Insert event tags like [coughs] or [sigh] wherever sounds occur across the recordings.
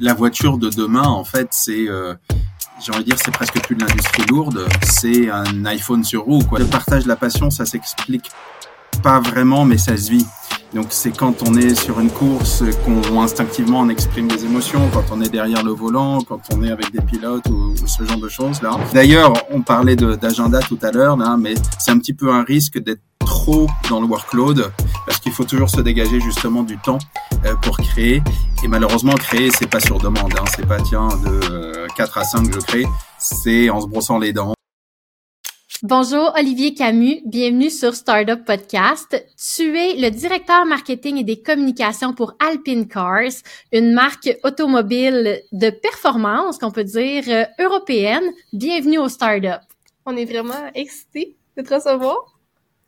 la voiture de demain, en fait, c'est j'ai envie de dire, c'est presque plus de l'industrie lourde, c'est un iPhone sur roue. Quoi. Le partage de la passion, ça s'explique pas vraiment, mais ça se vit. Donc c'est quand on est sur une course qu'on instinctivement on exprime des émotions, quand on est derrière le volant, quand on est avec des pilotes ou, ce genre de choses là. D'ailleurs, on parlait d'agenda tout à l'heure là, mais c'est un petit peu un risque d'être trop dans le workload parce qu'il faut toujours se dégager justement du temps euh, pour créer. Et malheureusement, créer c'est pas sur demande. Hein. C'est pas tiens de 4 euh, à 5 je crée. C'est en se brossant les dents Bonjour Olivier Camus, bienvenue sur Startup Podcast. Tu es le directeur marketing et des communications pour Alpine Cars, une marque automobile de performance, qu'on peut dire euh, européenne. Bienvenue au Startup. On est vraiment excités de te recevoir.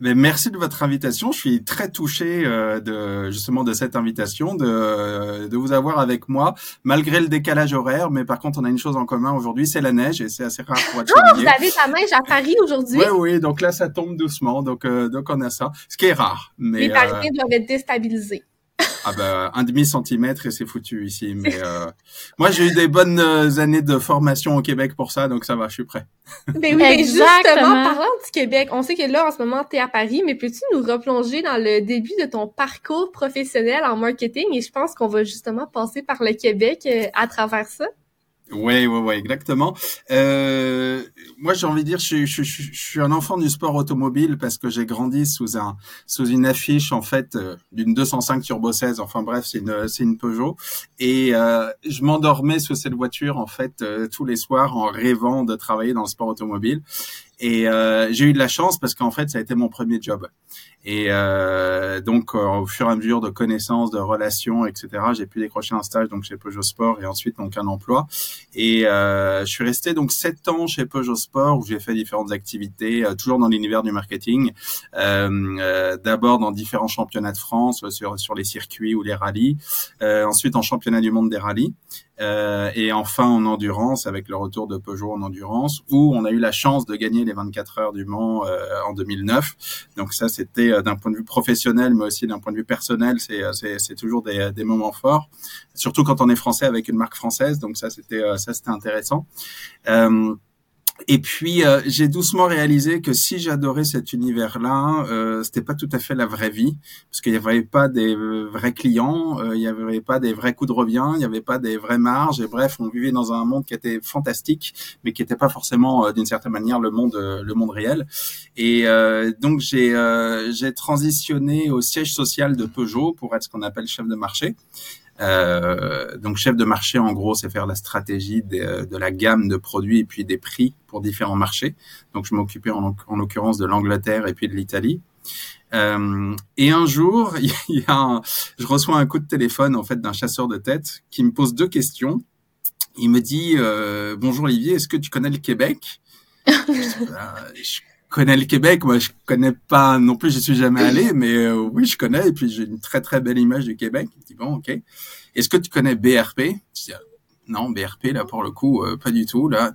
Mais merci de votre invitation. Je suis très touché euh, de justement de cette invitation, de, de vous avoir avec moi, malgré le décalage horaire. Mais par contre, on a une chose en commun aujourd'hui, c'est la neige et c'est assez rare pour être Oh, vous avez la neige à Paris aujourd'hui? Oui, oui. Donc là, ça tombe doucement. Donc euh, donc on a ça, ce qui est rare. Mais les Parisiens doivent être déstabilisés. Ah ben un demi centimètre et c'est foutu ici. Mais euh, moi j'ai eu des bonnes euh, années de formation au Québec pour ça, donc ça va, je suis prêt. [laughs] Ben oui, mais justement, parlant du Québec, on sait que là en ce moment tu es à Paris, mais peux-tu nous replonger dans le début de ton parcours professionnel en marketing? Et je pense qu'on va justement passer par le Québec euh, à travers ça. Oui, oui, oui, exactement. Euh, moi, j'ai envie de dire, je, je, je, suis un enfant du sport automobile parce que j'ai grandi sous un sous une affiche en fait euh, d'une 205 Turbo 16. Enfin bref, c'est une c'est une Peugeot et euh, je m'endormais sous cette voiture en fait euh, tous les soirs en rêvant de travailler dans le sport automobile. Et euh, j'ai eu de la chance parce qu'en fait, ça a été mon premier job. Et euh, donc, euh, au fur et à mesure de connaissances, de relations, etc., j'ai pu décrocher un stage donc chez Peugeot Sport et ensuite donc un emploi. Et euh, je suis resté donc sept ans chez Peugeot Sport où j'ai fait différentes activités, euh, toujours dans l'univers du marketing. D'abord dans différents championnats de France sur sur les circuits ou les rallyes. ensuite en championnat du monde des rallyes. Euh, et enfin en endurance avec le retour de Peugeot en endurance où on a eu la chance de gagner les 24 heures du Mans euh, en 2009. Donc ça c'était euh, d'un point de vue professionnel mais aussi d'un point de vue personnel c'est c'est toujours des, des moments forts surtout quand on est français avec une marque française donc ça c'était ça c'était intéressant. Euh, et puis euh, j'ai doucement réalisé que si j'adorais cet univers-là, euh, c'était pas tout à fait la vraie vie, parce qu'il n'y avait pas des vrais clients, euh, il n'y avait pas des vrais coups de revient, il n'y avait pas des vraies marges. Et bref, on vivait dans un monde qui était fantastique, mais qui n'était pas forcément euh, d'une certaine manière le monde le monde réel. Et donc j'ai j'ai transitionné au siège social de Peugeot pour être ce qu'on appelle chef de marché. Euh, donc chef de marché, en gros, c'est faire la stratégie de, de, la gamme de produits et puis des prix pour différents marchés. Donc je m'occupais en, en l'occurrence de l'Angleterre et puis de l'Italie. Euh, et un jour, [laughs] il y a un, je reçois un coup de téléphone en fait d'un chasseur de tête qui me pose deux questions. Il me dit euh, bonjour Olivier, est-ce que tu connais le Québec? Je connais le Québec, moi je connais pas non plus, je suis jamais allé, mais euh, oui je connais et puis j'ai une très très belle image du Québec. Il dit bon ok. Est-ce que tu connais BRP je dis, non, BRP, là, pour le coup, euh, pas du tout. Là,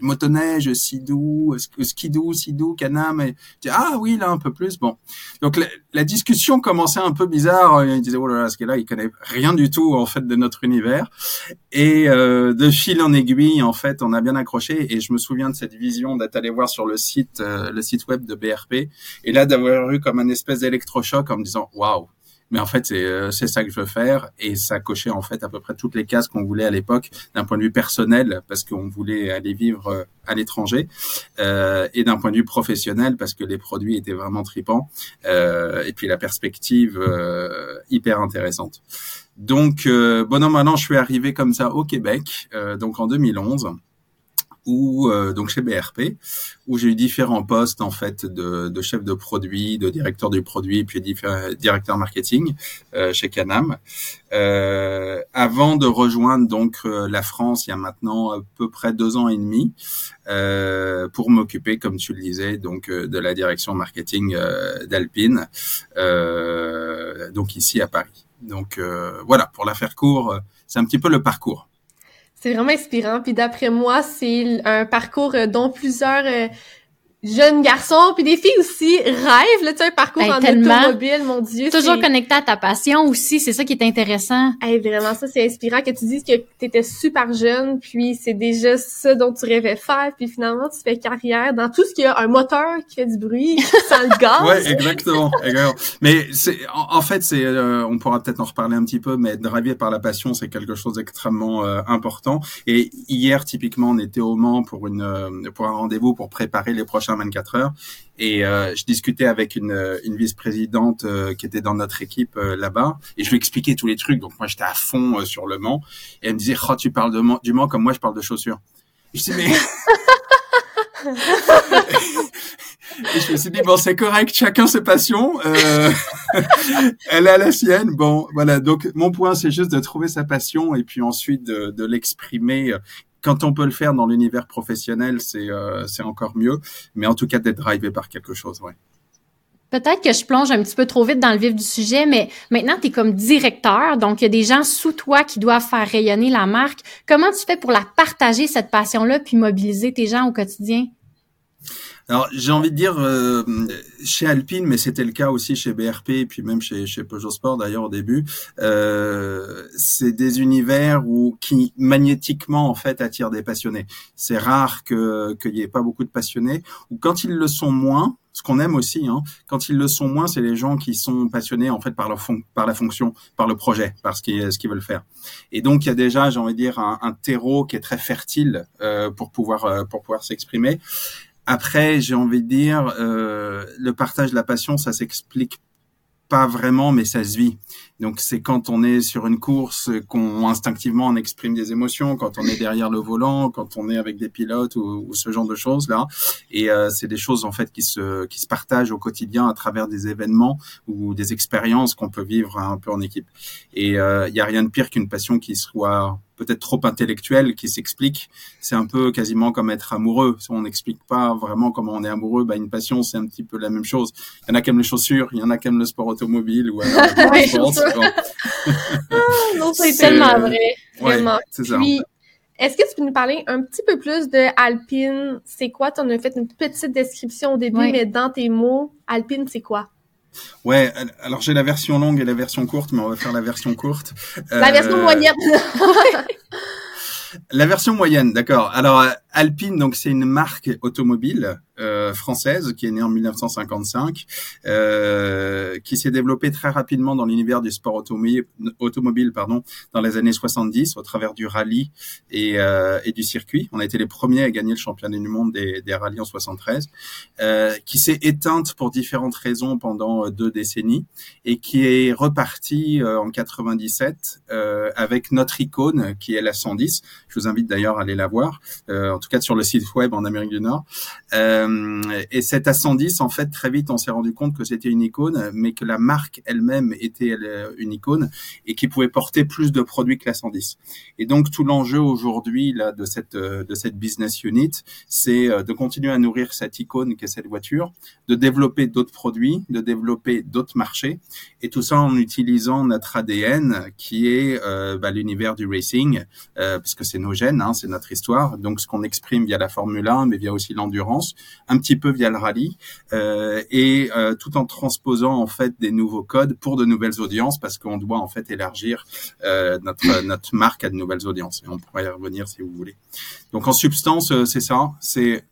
motoneige, Sidou, Skidou, Sidou, Canam. Et, ah oui, là, un peu plus. Bon. Donc, la, discussion commençait un peu bizarre. Il disait, oh là là, ce gars-là, il connaît rien du tout, en fait, de notre univers. Et euh, de fil en aiguille, en fait, on a bien accroché. Et je me souviens de cette vision d'être allé voir sur le site, euh, le site web de BRP. Et là, d'avoir eu comme un espèce d'électrochoc en me disant, waouh, mais en fait, c'est euh, c'est ça que je veux faire et ça cochait en fait à peu près toutes les cases qu'on voulait à l'époque d'un point de vue personnel parce qu'on voulait aller vivre euh, à l'étranger euh, et d'un point de vue professionnel parce que les produits étaient vraiment tripants euh, et puis la perspective euh, hyper intéressante. Donc, euh, bon an, maintenant, je suis arrivé comme ça au Québec, donc en 2011 ou euh, donc chez BRP, où j'ai eu différents postes en fait de, de, chef de produit, de directeur du produit, puis directeur marketing euh, chez Canam. Euh, avant de rejoindre donc euh, la France, il y a maintenant à peu près deux ans et demi, euh, pour m'occuper, comme tu le disais, donc de la direction marketing d'Alpine, donc ici à Paris. Donc voilà, pour la faire court, c'est un petit peu le parcours. C'est vraiment inspirant. Puis d'après moi, c'est un parcours euh, dont plusieurs euh, jeunes garçons puis des filles aussi rêvent là tu sais un parcours en automobile mon dieu toujours connecté à ta passion aussi c'est ça qui est intéressant. Hey, vraiment ça c'est inspirant que tu dises que tu étais super jeune puis c'est déjà ça dont tu rêvais faire puis finalement tu fais carrière dans tout ce qui a un moteur qui fait du bruit [laughs] sent le gaz. Ouais exactement, mais c'est en, fait c'est euh, on pourra peut-être en reparler un petit peu mais driver par la passion c'est quelque chose d'extrêmement euh, important. Et hier typiquement on était au Mans pour une euh, pour un rendez-vous pour préparer les prochains 24 heures. Et euh, je discutais avec une, une vice-présidente euh, qui était dans notre équipe euh, là-bas, et je lui expliquais tous les trucs. Donc moi j'étais à fond sur le Mans, et elle me disait "Oh, tu parles de du Mans comme moi je parle de chaussures." [laughs] Je me suis dit bon c'est correct, chacun ses passions. Euh, [laughs] elle a la sienne. Bon voilà donc mon point c'est juste de trouver sa passion et puis ensuite de l'exprimer quand on peut le faire dans l'univers professionnel, c'est euh, encore mieux. Mais en tout cas, d'être drivé par quelque chose, ouais. Peut-être que je plonge un petit peu trop vite dans le vif du sujet, mais maintenant, tu es comme directeur, donc il y a des gens sous toi qui doivent faire rayonner la marque. Comment tu fais pour la partager, cette passion-là, puis mobiliser tes gens au quotidien? Alors j'ai envie de dire euh, chez Alpine, mais c'était le cas aussi chez BRP et puis même chez, chez Peugeot Sport d'ailleurs au début. Euh, c'est des univers où qui magnétiquement en fait attirent des passionnés. C'est rare que qu'il y ait pas beaucoup de passionnés ou quand ils le sont moins. Ce qu'on aime aussi, hein, quand ils le sont moins, c'est les gens qui sont passionnés en fait par leur par la fonction, par le projet, par ce qu'ils qu'ils veulent faire. Et donc il y a déjà, j'ai envie de dire, un, un terreau qui est très fertile euh, pour pouvoir euh, pour pouvoir s'exprimer. Après, j'ai envie de dire, euh, le partage de la passion, ça s'explique pas vraiment, mais ça se vit. Donc c'est quand on est sur une course qu'on instinctivement on exprime des émotions, quand on est derrière le volant, quand on est avec des pilotes ou, ce genre de choses là. Et euh, c'est des choses en fait qui se qui se partagent au quotidien à travers des événements ou des expériences qu'on peut vivre un peu en équipe. Et il euh, y a rien de pire qu'une passion qui soit peut-être trop intellectuelle qui s'explique. C'est un peu quasiment comme être amoureux. Si on n'explique pas vraiment comment on est amoureux, bah, une passion, c'est un petit peu la même chose. Il y en a qui aiment les chaussures, il y en a qui aiment le sport automobile ou alors [laughs] le non, c'est tellement vrai. Vraiment. Puis, est-ce que tu peux nous parler un petit peu plus de Alpine? C'est quoi? Tu en as fait une petite description au début, mais dans tes mots, Alpine, c'est quoi? Ouais, alors j'ai la version longue et la version courte, mais on va faire la version courte. La version euh, moyenne. [laughs] la version moyenne, d'accord. Alors Alpine, donc c'est une marque automobile euh, française qui est née en 1955, euh, qui s'est développée très rapidement dans l'univers du sport automobile, pardon, dans les années 70 au travers du rallye et, euh, et du circuit. On a été les premiers à gagner le championnat du monde des, des rallyes en 73, euh, qui s'est éteinte pour différentes raisons pendant euh, deux décennies et qui est repartie euh, en 97 avec notre icône qui est la 110. Je vous invite d'ailleurs à aller la voir. en tout cas sur le site web en Amérique du Nord. Euh, et cette A110, en fait, très vite, on s'est rendu compte que c'était une icône, mais que la marque elle-même était une icône et qui pouvait porter plus de produits que la 110. Et donc tout l'enjeu aujourd'hui là de cette euh, de cette business unit, c'est euh, de continuer à nourrir cette icône qu'est cette voiture, de développer d'autres produits, de développer d'autres marchés, et tout ça en utilisant notre ADN qui est bah, l'univers du racing, parce que c'est nos gènes, hein, c'est notre histoire. Donc ce qu'on exprime via la Formule 1, mais via aussi l'endurance, petit peu via le rallye, euh, et euh, tout en transposant en fait des nouveaux codes pour de nouvelles audiences, parce qu'on doit en fait élargir euh, notre notre marque à de nouvelles audiences. Et on pourrait y revenir si vous voulez. Donc en substance, c'est ça, c'est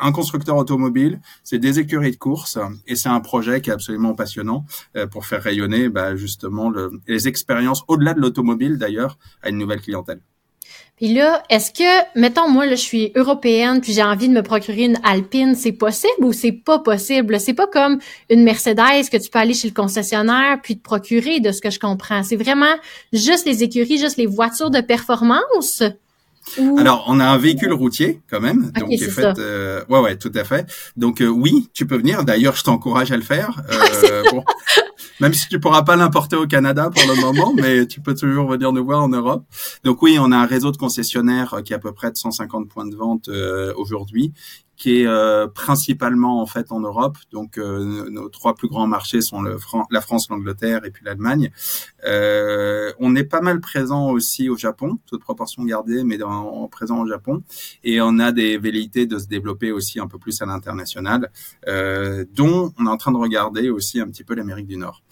un constructeur automobile, c'est des écuries de course et c'est un projet qui est absolument passionnant pour faire rayonner bah, justement le, les expériences au-delà de l'automobile d'ailleurs à une nouvelle clientèle. Puis là, est-ce que, mettons, moi, là, je suis européenne, puis j'ai envie de me procurer une Alpine, c'est possible ou c'est pas possible? C'est pas comme une Mercedes que tu peux aller chez le concessionnaire puis te procurer, de ce que je comprends. C'est vraiment juste les écuries, juste les voitures de performance? Alors, on a un véhicule routier quand même, donc qui est fait. Euh, ouais, ouais, tout à fait. Donc euh, oui, tu peux venir. D'ailleurs, je t'encourage à le faire. Euh, [laughs] bon, même si tu pourras pas l'importer au Canada pour le moment, mais tu peux toujours venir nous voir en Europe. Donc oui, on a un réseau de concessionnaires qui a à peu près de 150 points de vente aujourd'hui, qui est euh, principalement en fait en Europe. Donc euh, nos trois plus grands marchés sont le la France, l'Angleterre et puis l'Allemagne. Euh, on est pas mal présent aussi au Japon, toute proportion gardée, mais dans, présent au Japon. Et on a des velléités de se développer aussi un peu plus à l'international, dont on est en train de regarder aussi un petit peu l'Amérique du Nord.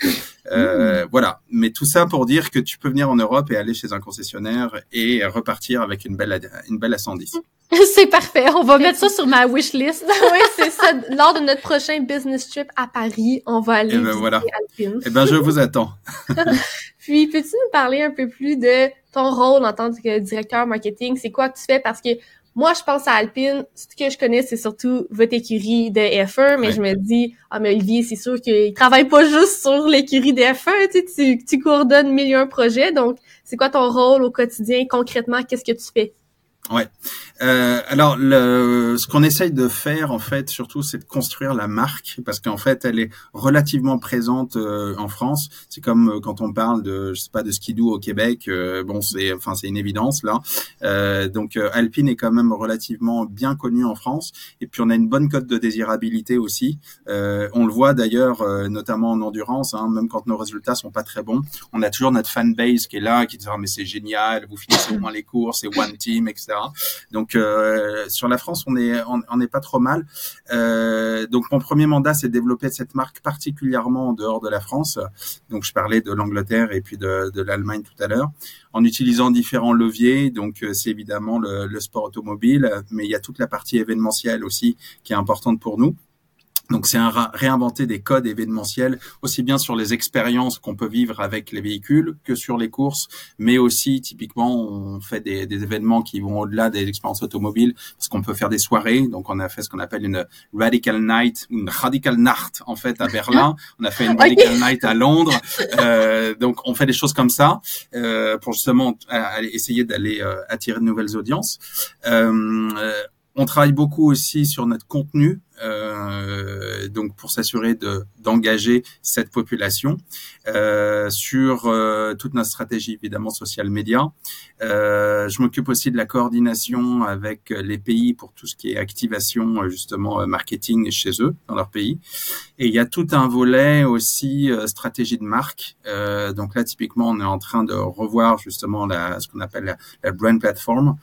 Euh, Voilà. Mais tout ça pour dire que tu peux venir en Europe et aller chez un concessionnaire et repartir avec une belle, une belle 110. [laughs] c'est parfait. On va mettre ça sur ma wish list. [laughs] oui, c'est ça. Lors de notre prochain business trip à Paris, on va aller et eh ben, voilà. Alpine. Eh ben, je vous attends. [laughs] Puis, peux-tu nous parler un peu plus de ton rôle en tant que directeur marketing? C'est quoi que tu fais? Parce que moi, je pense à Alpine. Ce que je connais, c'est surtout votre écurie de F1, mais je me dis, ah, mais Olivier, c'est sûr qu'il travaille pas juste sur l'écurie de F1, tu, tu, tu coordonnes mille et un projets. Donc, c'est quoi ton rôle au quotidien? Concrètement, qu'est-ce que tu fais? Ouais. Euh, alors, le, ce qu'on essaye de faire, en fait, surtout, c'est de construire la marque, parce qu'en fait, elle est relativement présente euh, en France. C'est comme euh, quand on parle de, je sais pas, de skidoo au Québec. Euh, bon, c'est, enfin, c'est une évidence là. donc, Alpine est quand même relativement bien connu en France. Et puis, on a une bonne cote de désirabilité aussi. on le voit d'ailleurs, notamment en endurance, hein, même quand nos résultats sont pas très bons, on a toujours notre fanbase qui est là, qui dit ah, mais c'est génial, vous finissez au moins les courses, c'est one team, etc. Donc euh, sur la France, on est on n'est pas trop mal. Euh, donc mon premier mandat, c'est de développer cette marque particulièrement en dehors de la France. Donc je parlais de l'Angleterre et puis de, de l'Allemagne tout à l'heure, en utilisant différents leviers. Donc euh, c'est évidemment le, le sport automobile, mais il y a toute la partie événementielle aussi qui est importante pour nous. Donc c'est un réinventer des codes événementiels aussi bien sur les expériences qu'on peut vivre avec les véhicules que sur les courses, mais aussi typiquement on fait des, des événements qui vont au-delà des expériences automobiles parce qu'on peut faire des soirées. Donc on a fait ce qu'on appelle une Radical Night, une Radical Nacht en fait à Berlin. [laughs] On a fait une Radical Night à Londres. Euh, donc on fait des choses comme ça euh, pour justement essayer d'aller euh, attirer de nouvelles audiences. Euh, on travaille beaucoup aussi sur notre contenu, euh, donc pour s'assurer de d'engager cette population euh, sur euh, toute notre stratégie évidemment social média. Euh, je m'occupe aussi de la coordination avec les pays pour tout ce qui est activation justement marketing chez eux dans leur pays. Et il y a tout un volet aussi stratégie de marque. donc là typiquement on est en train de revoir justement la, ce qu'on appelle la, la, brand platform,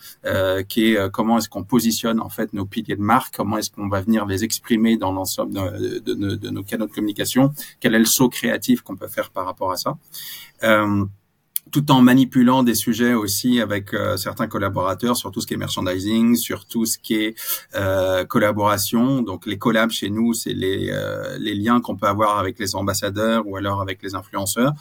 qui est comment est-ce qu'on positionne en fait nos piliers de marque, comment est-ce qu'on va venir les exprimer dans l'ensemble de, de, nos canaux de communication, quel est le saut créatif qu'on peut faire par rapport à ça. Euh, tout en manipulant des sujets aussi avec euh, certains collaborateurs sur tout ce qui est merchandising, sur tout ce qui est euh, collaboration. Donc les collabs chez nous, c'est les, euh, les liens qu'on peut avoir avec les ambassadeurs ou alors avec les influenceurs.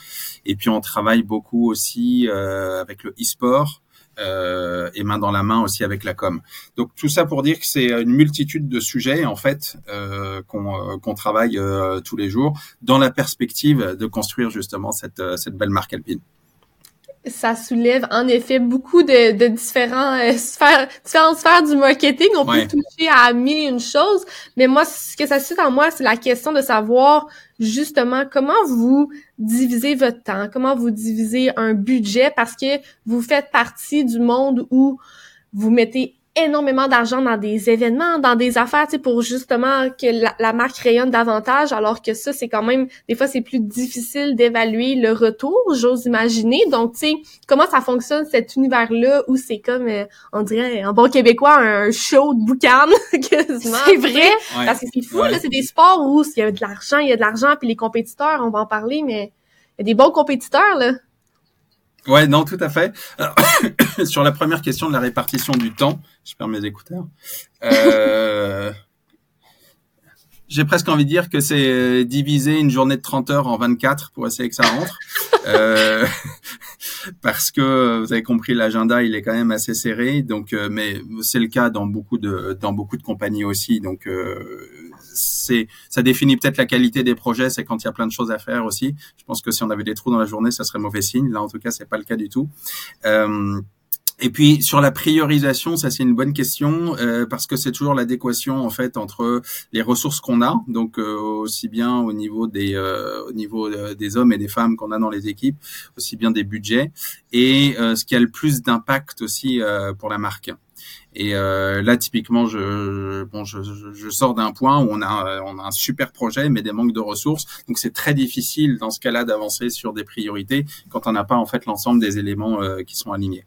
Et puis on travaille beaucoup aussi avec le e-sport euh, et main dans la main aussi avec la com. Donc tout ça pour dire que c'est une multitude de sujets en fait euh, qu'on euh, travaille euh, tous les jours dans la perspective de construire justement cette, euh, cette belle marque alpine ça soulève en effet beaucoup de, de différents euh, sphères, différentes sphères du marketing. On peut toucher à mille une choses, mais moi, ce que ça suscite en moi, c'est la question de savoir justement comment vous divisez votre temps, comment vous divisez un budget, parce que vous faites partie du monde où vous mettez énormément d'argent dans des événements, dans des affaires, tu sais, pour justement que la, marque rayonne davantage, alors que ça, c'est quand même, des fois, c'est plus difficile d'évaluer le retour, j'ose imaginer. Donc, tu sais, comment ça fonctionne, cet univers-là, où c'est comme, euh, on dirait, en bon québécois, un show de boucan, [laughs] C'est vrai? Parce que c'est fou, là, c'est des sports où il y a de l'argent, il y a de l'argent, puis les compétiteurs, on va en parler, mais il y a des bons compétiteurs, là. Ouais, non, tout à fait. [coughs] sur la première question de la répartition du temps, je perds mes écouteurs. Euh, j'ai presque envie de dire que c'est diviser une journée de 30 heures en 24 pour essayer que ça rentre. euh, [laughs] parce que vous avez compris, l'agenda il est quand même assez serré. Donc, euh, mais c'est le cas dans beaucoup de dans beaucoup de compagnies aussi. Donc euh, c'est ça définit peut-être la qualité des projets, c'est quand il y a plein de choses à faire aussi. Je pense que si on avait des trous dans la journée, ça serait mauvais signe. Là, en tout cas, c'est pas le cas du tout. Euh, et puis sur la priorisation, ça c'est une bonne question euh, parce que c'est toujours l'adéquation en fait entre les ressources qu'on a, donc euh, aussi bien au niveau des euh, au niveau des hommes et des femmes qu'on a dans les équipes, aussi bien des budgets et ce qui a le plus d'impact aussi pour la marque. Et euh, là, typiquement, je, bon, je, je sors d'un point où on a, on a un super projet, mais des manques de ressources. Donc, c'est très difficile dans ce cas-là d'avancer sur des priorités quand on n'a pas en fait l'ensemble des éléments euh, qui sont alignés.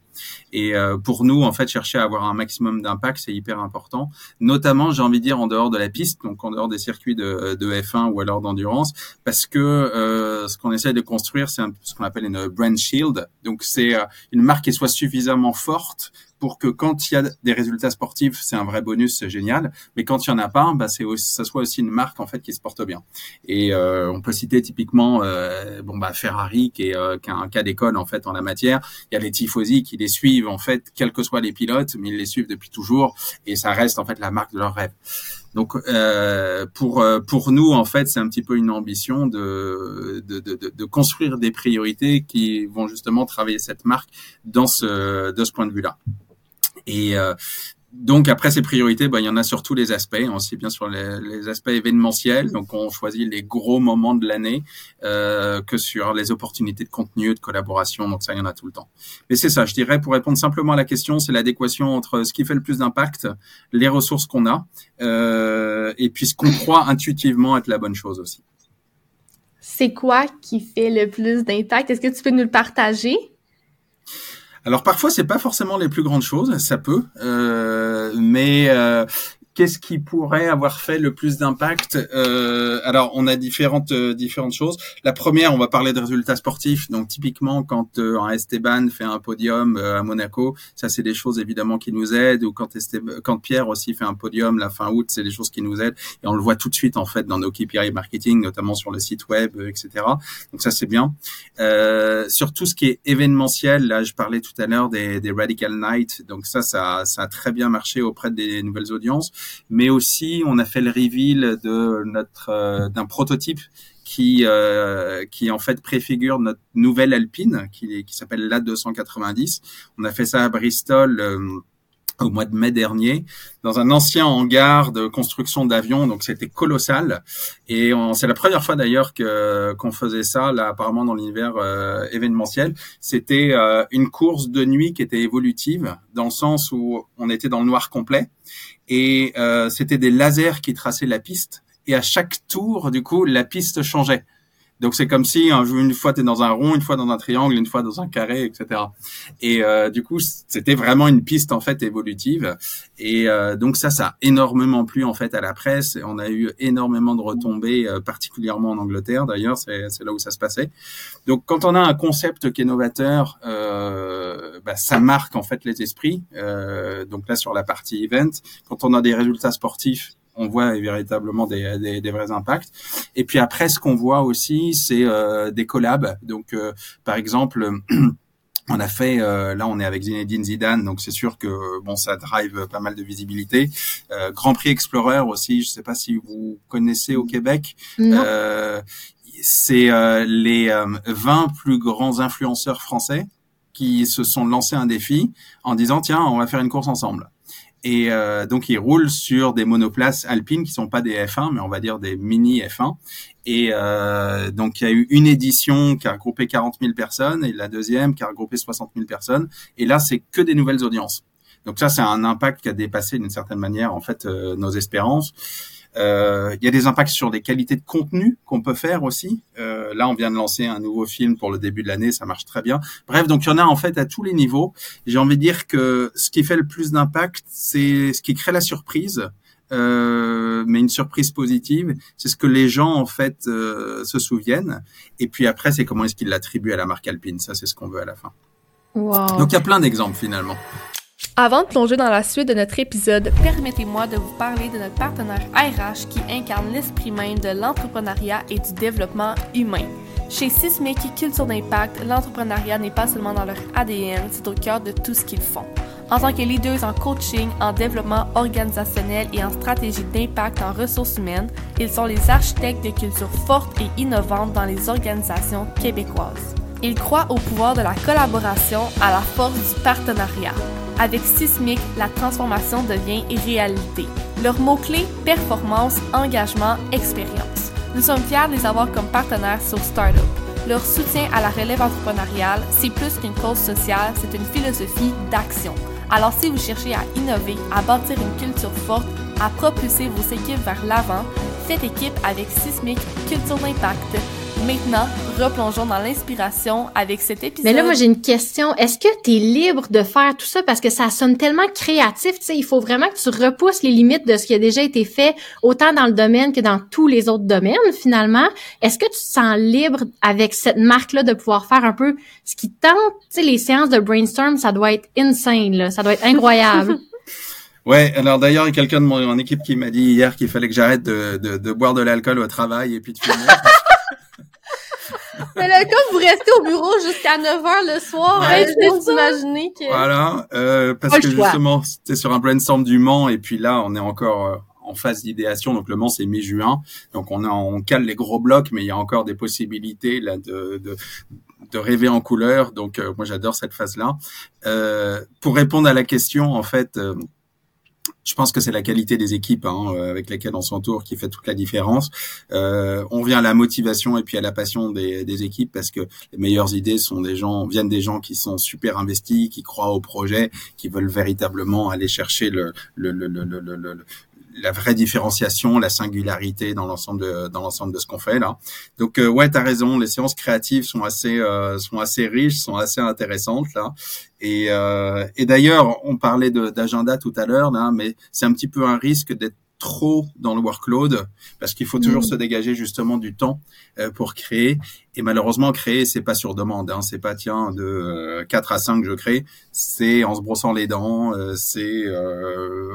Et euh, pour nous, en fait, chercher à avoir un maximum d'impact, c'est hyper important. Notamment, j'ai envie de dire en dehors de la piste, donc en dehors des circuits de, de F1 ou alors d'endurance, parce que euh, ce qu'on essaie de construire, c'est ce qu'on appelle une brand shield. Donc, c'est euh, une marque qui soit suffisamment forte pour que quand il y a des résultats sportifs, c'est un vrai bonus, c'est génial. Mais quand il y en a pas, bah c'est ça soit aussi une marque en fait qui se porte bien. Et euh, on peut citer typiquement euh, bon bah Ferrari qui est, euh, qui a un cas d'école en fait en la matière. Il y a les tifosi qui les suivent en fait, quels que soient les pilotes, mais ils les suivent depuis toujours et ça reste en fait la marque de leur rêve. Donc euh, pour euh, pour nous en fait c'est un petit peu une ambition de de, de construire des priorités qui vont justement travailler cette marque dans ce de ce point de vue là. Et euh, donc après ces priorités, bah, il y en a sur tous les aspects, aussi bien sur les, les, aspects événementiels, donc on choisit les gros moments de l'année, euh, que sur les opportunités de contenu, de collaboration, donc ça il y en a tout le temps. Mais c'est ça, je dirais pour répondre simplement à la question, c'est l'adéquation entre ce qui fait le plus d'impact, les ressources qu'on a, euh, et puis ce qu'on croit intuitivement être la bonne chose aussi. C'est quoi qui fait le plus d'impact? Est-ce que tu peux nous le partager? Alors parfois c'est pas forcément les plus grandes choses, ça peut, euh, mais euh, qu'est-ce qui pourrait avoir fait le plus d'impact euh, Alors, on a différentes euh, différentes choses. La première, on va parler de résultats sportifs. Donc, typiquement, quand euh, un Esteban fait un podium euh, à Monaco, ça, c'est des choses évidemment qui nous aident. Ou quand Esteban, quand Pierre aussi fait un podium la fin août, c'est des choses qui nous aident. Et on le voit tout de suite en fait dans nos KPI marketing, notamment sur le site web, etc. Donc ça, c'est bien. sur tout ce qui est événementiel, là, je parlais tout à l'heure des, des Radical Night. Donc ça, ça, ça a très bien marché auprès des nouvelles audiences mais aussi on a fait le reveal de notre euh, d'un prototype qui euh, qui en fait préfigure notre nouvelle Alpine qui, qui s'appelle la 290. On a fait ça à Bristol euh, au mois de mai dernier dans un ancien hangar de construction d'avions. Donc c'était colossal. Et c'est la première fois d'ailleurs que qu'on faisait ça là apparemment dans l'univers euh, événementiel. C'était euh, une course de nuit qui était évolutive dans le sens où on était dans le noir complet. Et euh, c'était des lasers qui traçaient la piste. Et à chaque tour du coup la piste changeait donc c'est comme si une fois tu es dans un rond, une fois dans un triangle, une fois dans un carré, etc. Et euh, du coup c'était vraiment une piste en fait évolutive. Et euh, donc ça, ça a énormément plu en fait à la presse. On a eu énormément de retombées, euh, particulièrement en Angleterre d'ailleurs, c'est, là où ça se passait. Donc quand on a un concept qui est novateur, bah, ça marque en fait les esprits. donc là sur la partie event, quand on a des résultats sportifs on voit véritablement des, des, des, vrais impacts. Et puis après, ce qu'on voit aussi, c'est euh, des collabs. Donc, euh, par exemple. [clears throat] On a fait, euh, là on est avec Zinedine Zidane, donc c'est sûr que bon ça drive pas mal de visibilité. Grand Prix Explorer aussi, je sais pas si vous connaissez au Québec. c'est les 20 plus grands influenceurs français qui se sont lancés un défi en disant tiens on va faire une course ensemble. Et euh, donc, ils roulent sur des monoplaces alpines qui sont pas des F1, mais on va dire des mini F1. Et euh, donc, il y a eu une édition qui a regroupé 40 000 personnes et la deuxième qui a regroupé 60 000 personnes. Et là, c'est que des nouvelles audiences. Donc ça, c'est un impact qui a dépassé d'une certaine manière en fait euh, nos espérances. Euh, il y a des impacts sur des qualités de contenu qu'on peut faire aussi. Euh, là, on vient de lancer un nouveau film pour le début de l'année, ça marche très bien. Bref, donc il y en a en fait à tous les niveaux. J'ai envie de dire que ce qui fait le plus d'impact, c'est ce qui crée la surprise. Euh, mais une surprise positive, c'est ce que les gens en fait euh, se souviennent. Et puis après, c'est comment est-ce qu'ils l'attribuent à la marque Alpine. Ça, c'est ce qu'on veut à la fin. Wow. Donc il y a plein d'exemples finalement. Avant de plonger dans la suite de notre épisode, permettez-moi de vous parler de notre partenaire RH qui incarne l'esprit même de l'entrepreneuriat et du développement humain. Chez Sismic Culture d'Impact, l'entrepreneuriat n'est pas seulement dans leur ADN, c'est au cœur de tout ce qu'ils font. En tant que leaders en coaching, en développement organisationnel et en stratégie d'impact en ressources humaines, ils sont les architectes de cultures fortes et innovantes dans les organisations québécoises. Ils croient au pouvoir de la collaboration, à la force du partenariat. Avec Sismic, la transformation devient réalité. Leurs mots-clés, performance, engagement, expérience. Nous sommes fiers de les avoir comme partenaires sur Startup. Leur soutien à la relève entrepreneuriale, c'est plus qu'une cause sociale, c'est une philosophie d'action. Alors si vous cherchez à innover, à bâtir une culture forte, à propulser vos équipes vers l'avant, faites équipe avec Sismic Culture d'Impact. Maintenant, replongeons dans l'inspiration avec cet épisode. Mais là, moi, j'ai une question. Est-ce que tu es libre de faire tout ça? Parce que ça sonne tellement créatif? Tu sais, il faut vraiment que tu repousses les limites de ce qui a déjà été fait, autant dans le domaine que dans tous les autres domaines, finalement. Est-ce que tu te sens libre avec cette marque-là de pouvoir faire un peu ce qui tente? Tu sais, les séances de brainstorm, ça doit être insane, là. Ça doit être incroyable. [laughs] Ouais, alors d'ailleurs, il y a quelqu'un de mon équipe qui m'a dit hier qu'il fallait que j'arrête de, de, de, boire de l'alcool au travail et puis de fumer. [laughs] [laughs] Mais là, comme vous restez au bureau jusqu'à 9 h le soir, ouais, vous imaginez que... Voilà, euh, parce que justement, c'était sur un brainstorm du Mans, et puis là, on est encore euh, en phase d'idéation. Donc le Mans, c'est mi-juin. Donc on, a, on cale les gros blocs, mais il y a encore des possibilités là de, de de rêver en couleur. Donc euh, moi, j'adore cette phase-là. Euh, pour répondre à la question, en fait je pense que c'est la qualité des équipes hein, euh, avec lesquelles on s'entoure qui fait toute la différence. Euh, on vient à la motivation et puis à la passion des, des, équipes parce que les meilleures idées sont des gens viennent des gens qui sont super investis, qui croient au projet, qui veulent véritablement aller chercher le, le, le, le, le la vraie différenciation, la singularité dans l'ensemble de dans l'ensemble de ce qu'on fait là. Donc euh, ouais, t'as raison, les séances créatives sont assez euh, sont assez riches, sont assez intéressantes là. Et euh, et d'ailleurs, on parlait d'agenda tout à l'heure là, mais c'est un petit peu un risque d'être trop dans le workload parce qu'il faut toujours mm. se dégager justement du temps euh, pour créer. Et malheureusement créer c'est pas sur demande hein. c'est pas tiens de 4 euh, à 5 je crée. C'est en se brossant les dents euh, c'est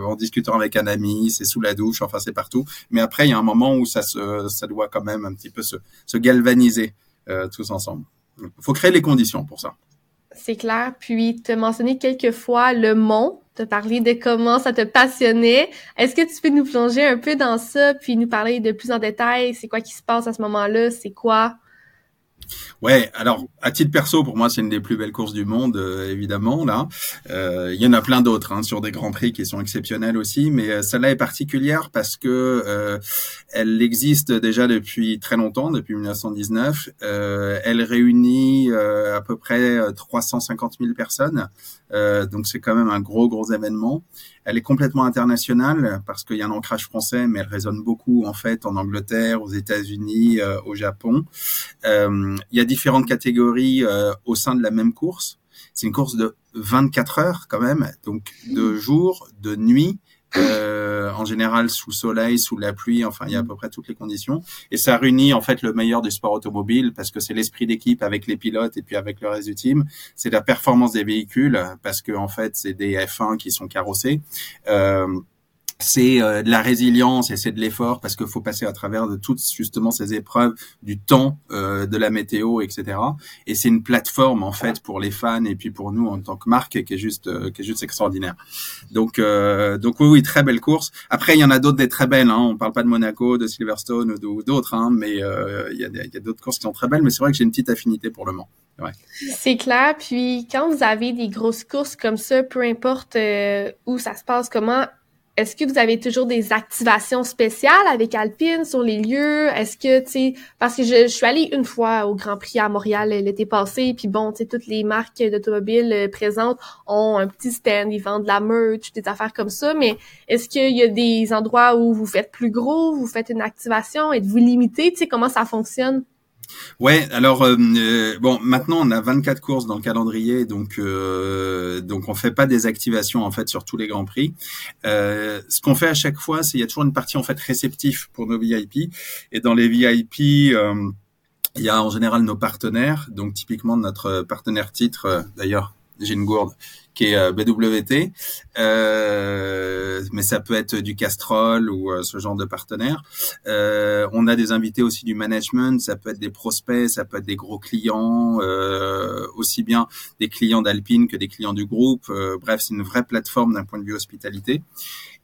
en discutant avec un ami c'est sous la douche enfin c'est partout. Mais après il y a un moment où ça se ça doit quand même un petit peu se, se galvaniser tous ensemble. Il faut créer les conditions pour ça. C'est clair. Puis te mentionner quelques fois le mont te parler de comment ça te passionnait. Est-ce que tu peux nous plonger un peu dans ça, puis nous parler de plus en détail, c'est quoi qui se passe à ce moment-là, c'est quoi? Ouais, alors à titre perso, pour moi, c'est une des plus belles courses du monde, euh, évidemment. Là, euh, il y en a plein d'autres hein, sur des grands prix qui sont exceptionnels aussi, mais euh, celle-là est particulière parce que elle existe déjà depuis très longtemps, depuis 1919. elle réunit à peu près 350 000 personnes, donc c'est quand même un gros gros événement. Elle est complètement internationale parce qu'il y a un ancrage français, mais elle résonne beaucoup en fait en Angleterre, aux États-Unis, euh, au Japon. Euh, il y a différentes catégories euh, au sein de la même course. C'est une course de 24 heures quand même, donc de jour, de nuit euh, en général sous soleil, sous la pluie, enfin il y a à peu près toutes les conditions. Et ça réunit en fait le meilleur du sport automobile parce que c'est l'esprit d'équipe avec les pilotes et puis avec le reste du team. C'est la performance des véhicules parce que en fait c'est des F1 qui sont carrossés. Euh, c'est euh, de la résilience et c'est de l'effort parce qu'il faut passer à travers de toutes justement ces épreuves du temps, euh, de la météo, etc. Et c'est une plateforme en fait pour les fans et puis pour nous en tant que marque qui est juste euh, qui est juste extraordinaire. Donc donc oui oui très belle course. Après il y en a d'autres des très belles. Hein. On parle pas de Monaco, de Silverstone ou d'autres, hein, mais il y a, d'autres courses qui sont très belles. Mais c'est vrai que j'ai une petite affinité pour le Mans. Ouais. C'est clair. Puis quand vous avez des grosses courses comme ça, peu importe où ça se passe, comment est-ce que vous avez toujours des activations spéciales avec Alpine sur les lieux? Est-ce que, tu sais, parce que je, suis allée une fois au Grand Prix à Montréal l'été passé, puis bon, tu sais, toutes les marques d'automobiles euh, présentes ont un petit stand, ils vendent de la merch, des affaires comme ça, mais est-ce qu'il y a des endroits où vous faites plus gros, vous faites une activation, êtes-vous limité, tu sais, comment ça fonctionne? Ouais, alors euh, euh, bon, maintenant on a 24 courses dans le calendrier, donc euh, donc on fait pas des activations en fait sur tous les grands prix. Euh, ce qu'on fait à chaque fois, c'est il y a toujours une partie en fait réceptif pour nos VIP, et dans les VIP euh, il y a en général nos partenaires, donc typiquement notre partenaire titre, d'ailleurs j'ai une gourde qui est euh, BWT, euh, mais ça peut être du Castrol ou euh, ce genre de partenaire. Euh, on a des invités aussi du management, ça peut être des prospects, ça peut être des gros clients, aussi bien des clients d'Alpine que des clients du groupe. bref, c'est une vraie plateforme d'un point de vue hospitalité.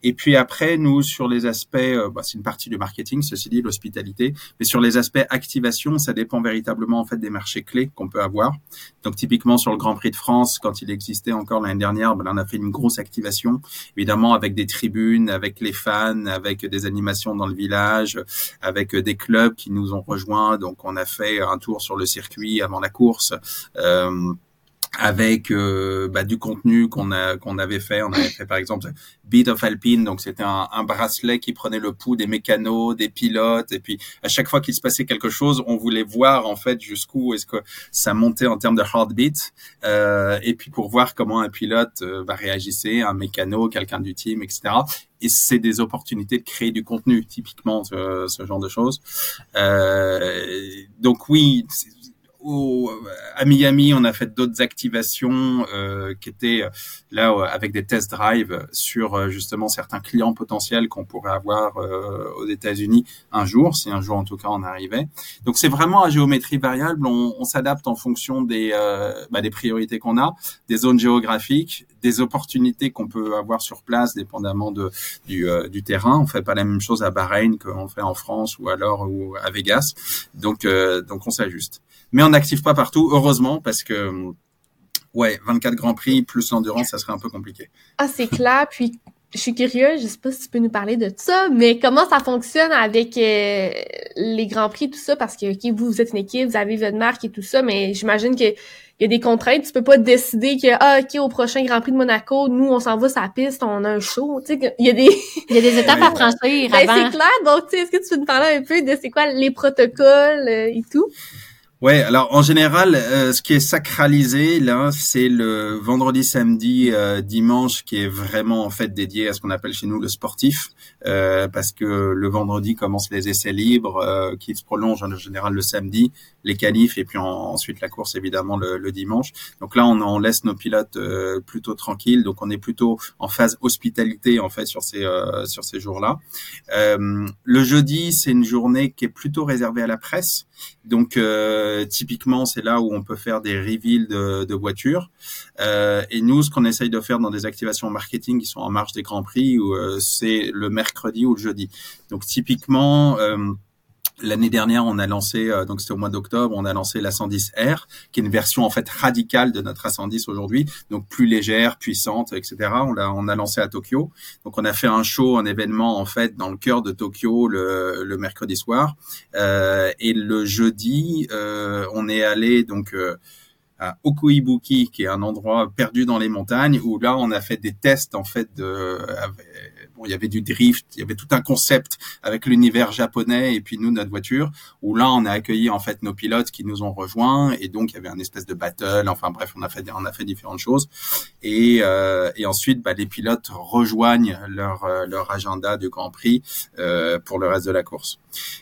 Et puis après, nous, sur les aspects, euh, bah, c'est une partie du marketing, ceci dit, l'hospitalité, mais sur les aspects activation, ça dépend véritablement en fait des marchés clés qu'on peut avoir. Donc typiquement sur le Grand Prix de France, quand il existait encore l'année dernière, ben, on a fait une grosse activation, évidemment avec des tribunes, avec les fans, avec des animations dans le village, avec des clubs qui nous ont rejoints. Donc on a fait un tour sur le circuit avant la course. Euh, avec euh, bah, du contenu qu'on a qu'on avait fait. On avait fait par exemple Beat of Alpine, donc c'était un, un, bracelet qui prenait le pouls des mécanos, des pilotes, et puis à chaque fois qu'il se passait quelque chose, on voulait voir en fait jusqu'où est-ce que ça montait en termes de heartbeat, euh, et puis pour voir comment un pilote euh, bah, réagissait, un mécano, quelqu'un du team, etc. Et c'est des opportunités de créer du contenu, typiquement ce, ce genre de choses. Euh, donc oui, à Miami, on a fait d'autres activations euh, qui étaient euh, là euh, avec des test drives sur euh, justement certains clients potentiels qu'on pourrait avoir aux États-Unis un jour, si un jour en tout cas on arrivait. Donc c'est vraiment à géométrie variable. On, on s'adapte en fonction des bah, des priorités qu'on a, des zones géographiques, des opportunités qu'on peut avoir sur place, dépendamment de du, du terrain. On fait pas la même chose à Bahreïn qu'on fait en France ou alors ou à Vegas. Donc donc on s'ajuste mais on n'active pas partout, heureusement, parce que ouais, 24 grands prix plus l'endurance, ça serait un peu compliqué. Ah, c'est clair. Puis je suis curieuse, je sais pas si tu peux nous parler de ça, mais comment ça fonctionne avec euh, les grands prix, tout ça, parce que ok, vous, vous êtes une équipe, vous avez votre marque et tout ça, mais j'imagine que il y a des contraintes. Tu peux pas décider que ah ok au prochain Grand Prix de Monaco, nous on s'en va sur la piste, on a un show. Tu sais, il y a des il y a des étapes à franchir ben, C'est clair. Donc tu sais, est-ce que tu peux nous parler un peu de c'est quoi les protocoles euh, et tout? Ouais, alors en général, euh, ce qui est sacralisé là, c'est le vendredi, samedi, euh, dimanche, qui est vraiment en fait dédié à ce qu'on appelle chez nous le sportif, euh, parce que le vendredi commencent les essais libres, qui se prolongent en général le samedi, les qualifs et puis ensuite la course évidemment le, le, dimanche. Donc là, on, on laisse nos pilotes plutôt tranquilles, donc on est plutôt en phase hospitalité en fait sur ces sur ces jours-là. le jeudi, c'est une journée qui est plutôt réservée à la presse, donc euh, typiquement, c'est là où on peut faire des reveals de, de voitures. Euh, et nous, ce qu'on essaye de faire dans des activations marketing qui sont en marge des grands prix, euh, c'est le mercredi ou le jeudi. Donc typiquement, L'année dernière, on a lancé, euh, donc c'était au mois d'octobre, on a lancé la 110R, qui est une version en fait radicale de notre A110 aujourd'hui, donc plus légère, puissante, etc. On l'a, on a lancé à Tokyo. Donc on a fait un show, un événement en fait dans le cœur de Tokyo le, le mercredi soir, euh, et le jeudi, euh, on est allé donc euh, à Okoibuki, qui est un endroit perdu dans les montagnes, où là on a fait des tests en fait de bon, il y avait du drift, il y avait tout un concept avec l'univers japonais et puis nous notre voiture où là on a accueilli en fait nos pilotes qui nous ont rejoints et donc il y avait un espèce de battle. Enfin bref, on a fait on a fait différentes choses et euh, et ensuite bah, les pilotes rejoignent leur euh, leur agenda du Grand Prix euh, pour le reste de la course.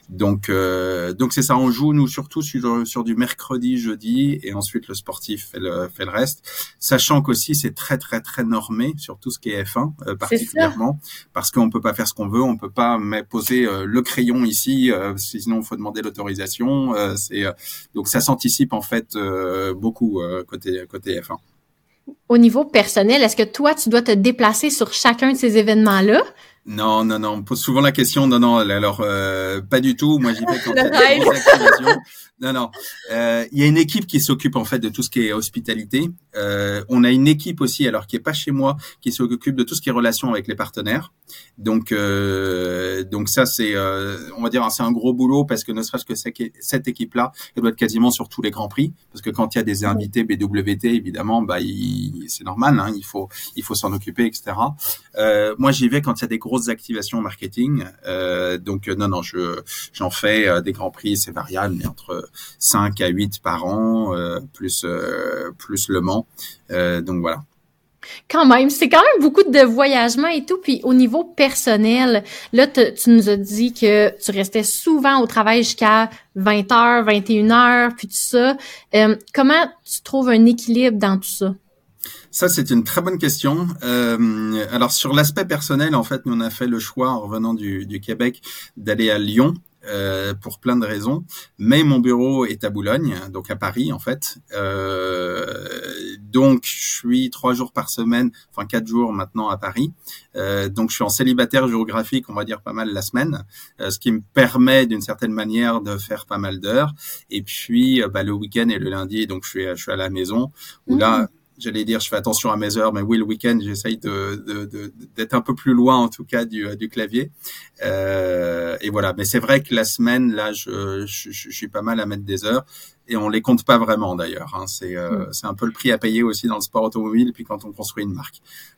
Donc euh, donc c'est ça, on joue nous surtout sur sur du mercredi, jeudi et ensuite le sportif fait le fait le reste, sachant qu'aussi c'est très très très normé sur tout ce qui est F1 euh, particulièrement parce qu'on peut pas faire ce qu'on veut, on peut pas poser euh, le crayon ici, euh, sinon il faut demander l'autorisation. Euh, c'est donc ça s'anticipe en fait beaucoup côté côté F1. Au niveau personnel, est-ce que toi tu dois te déplacer sur chacun de ces événements-là? Non, non, non. On pose souvent la question. Non, non. Alors, euh, pas du tout. Moi, j'y vais quand [laughs] il y a Non, non. Euh, il y a une équipe qui s'occupe en fait de tout ce qui est hospitalité. Euh, on a une équipe aussi, alors qui est pas chez moi, qui s'occupe de tout ce qui est relation avec les partenaires. Donc, euh, donc ça, c'est, euh, on va dire, c'est un gros boulot parce que ne serait-ce que cette équipe-là, elle doit être quasiment sur tous les grands prix, parce que quand il y a des invités BWT, évidemment, bah, c'est normal. Hein, il faut, il faut s'en occuper, etc. Euh, moi, j'y vais quand il y a des grosses activations marketing. Donc non, non, je j'en fais des grands prix, c'est variable, mais entre 5 à 8 par an, plus plus Le Mans. donc voilà. Quand même, c'est quand même beaucoup de voyagement et tout. Puis au niveau personnel, là, tu nous as dit que tu restais souvent au travail jusqu'à 20h, 21h, puis tout ça. comment tu trouves un équilibre dans tout ça? Ça, c'est une très bonne question. Euh, alors, sur l'aspect personnel, en fait, nous, on a fait le choix, en revenant du, du Québec, d'aller à Lyon. Euh, pour plein de raisons, mais mon bureau est à Boulogne, donc à Paris en fait. Euh, donc je suis trois jours par semaine, enfin quatre jours maintenant à Paris. Euh, donc je suis en célibataire géographique, on va dire pas mal la semaine, euh, ce qui me permet d'une certaine manière de faire pas mal d'heures. Et puis bah, le week-end et le lundi, donc je suis, je suis à la maison où là mmh j'allais dire, je fais attention à mes heures, mais oui, le week-end, j'essaye de, d'être de, un peu plus loin, en tout cas, du, du clavier. Euh, et voilà. Mais c'est vrai que la semaine, là, je, je, je, suis pas mal à mettre des heures et on les compte pas vraiment d'ailleurs. Hein. C'est euh, mm. c'est un peu le prix à payer aussi dans le sport automobile, puis quand on construit une marque.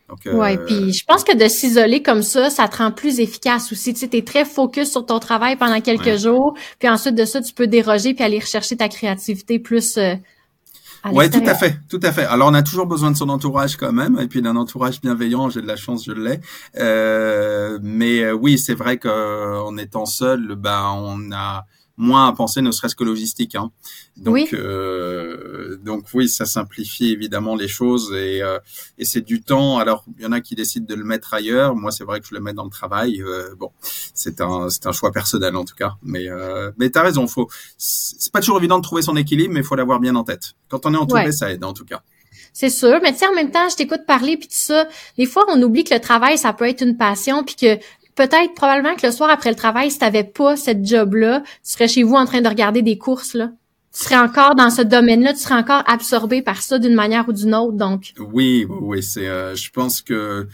Donc, euh, ouais, puis je pense que de s'isoler comme ça, ça te rend plus efficace aussi. Tu sais, es très focus sur ton travail pendant quelques jours, puis ensuite de ça, tu peux déroger puis aller rechercher ta créativité plus. Oui, tout à fait, tout à fait. Alors on a toujours besoin de son entourage quand même, et puis d'un entourage bienveillant. J'ai de la chance, je l'ai. Euh, mais euh, oui, c'est vrai qu'en étant seul, ben on a moins à penser, ne serait-ce que logistique. Hein. Donc, oui. Euh, donc oui, ça simplifie évidemment les choses et, euh, et c'est du temps. Alors, il y en a qui décident de le mettre ailleurs. Moi, c'est vrai que je le mets dans le travail. Euh, bon, c'est un, c'est un choix personnel en tout cas. Mais, euh, mais t'as raison. Faut, c'est pas toujours évident de trouver son équilibre, mais il faut l'avoir bien en tête. Quand on est entouré, ça aide en tout cas. C'est sûr, mais tu sais en même temps, je t'écoute parler puis tout ça. Des fois, on oublie que le travail, ça peut être une passion puis que peut-être probablement que le soir après le travail, si t'avais pas cette job-là, tu serais chez vous en train de regarder des courses là. Tu serais encore dans ce domaine-là, tu serais encore absorbé par ça d'une manière ou d'une autre, donc. Oui, oui, oui c'est. Euh, je pense que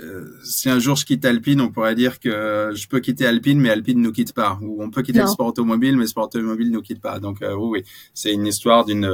euh, si un jour je quitte Alpine, on pourrait dire que je peux quitter Alpine, mais Alpine ne nous quitte pas. Ou on peut quitter le sport automobile, mais le sport automobile ne nous quitte pas. Donc euh, oui, oui, c'est une histoire d'une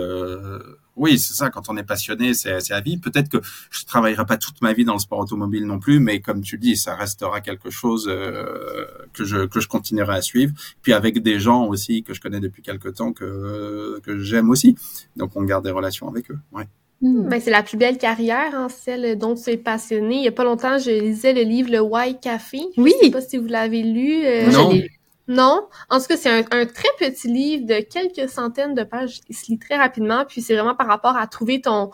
oui, c'est ça. Quand on est passionné, c'est à vie. Peut-être que je travaillerai pas toute ma vie dans le sport automobile non plus, mais comme tu dis, ça restera quelque chose euh, que je que je continuerai à suivre. Puis avec des gens aussi que je connais depuis quelque temps que que j'aime aussi. Donc on garde des relations avec eux. Ouais. Hmm. Ben, c'est la plus belle carrière, hein, celle dont tu es passionné. Il y a pas longtemps, je lisais le livre Le Why Café. Oui. Je sais pas si vous l'avez lu. Euh, non. Non, en tout cas, c'est un, très petit livre de quelques centaines de pages. Il se lit très rapidement, puis c'est vraiment par rapport à trouver ton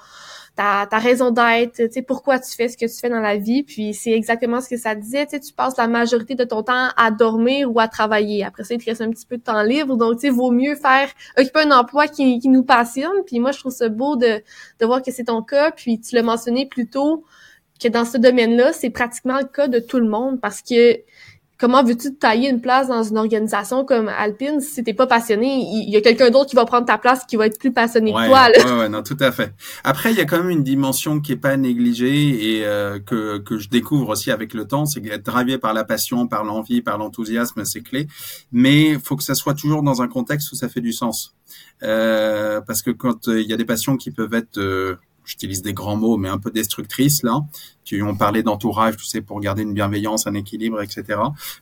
ta, raison d'être, tu pourquoi tu fais ce que tu fais dans la vie, puis c'est exactement ce que ça disait, tu tu passes la majorité de ton temps à dormir ou à travailler. Après ça, il te reste un petit peu de temps libre, donc, tu vaut mieux faire, occuper un emploi qui, qui nous passionne, puis moi, je trouve ça beau de, de voir que c'est ton cas, puis tu l'as mentionné plus tôt, que dans ce domaine-là, c'est pratiquement le cas de tout le monde, parce que comment veux-tu te tailler une place dans une organisation comme Alpine si t'es pas passionné? Il y a quelqu'un d'autre qui va prendre ta place qui va être plus passionné que toi là. Ouais, ouais, non, tout à fait. Après, il y a quand même une dimension qui est pas négligée et euh, que que je découvre aussi avec le temps, c'est être drivé par la passion, par l'envie, par l'enthousiasme, c'est clé. Mais faut que ça soit toujours dans un contexte où ça fait du sens. Euh, parce que quand euh, il y a des passions qui peuvent être euh, j'utilise des grands mots, mais un peu destructrices là, qui ont parlé d'entourage, tu sais, pour garder une bienveillance, un équilibre, etc.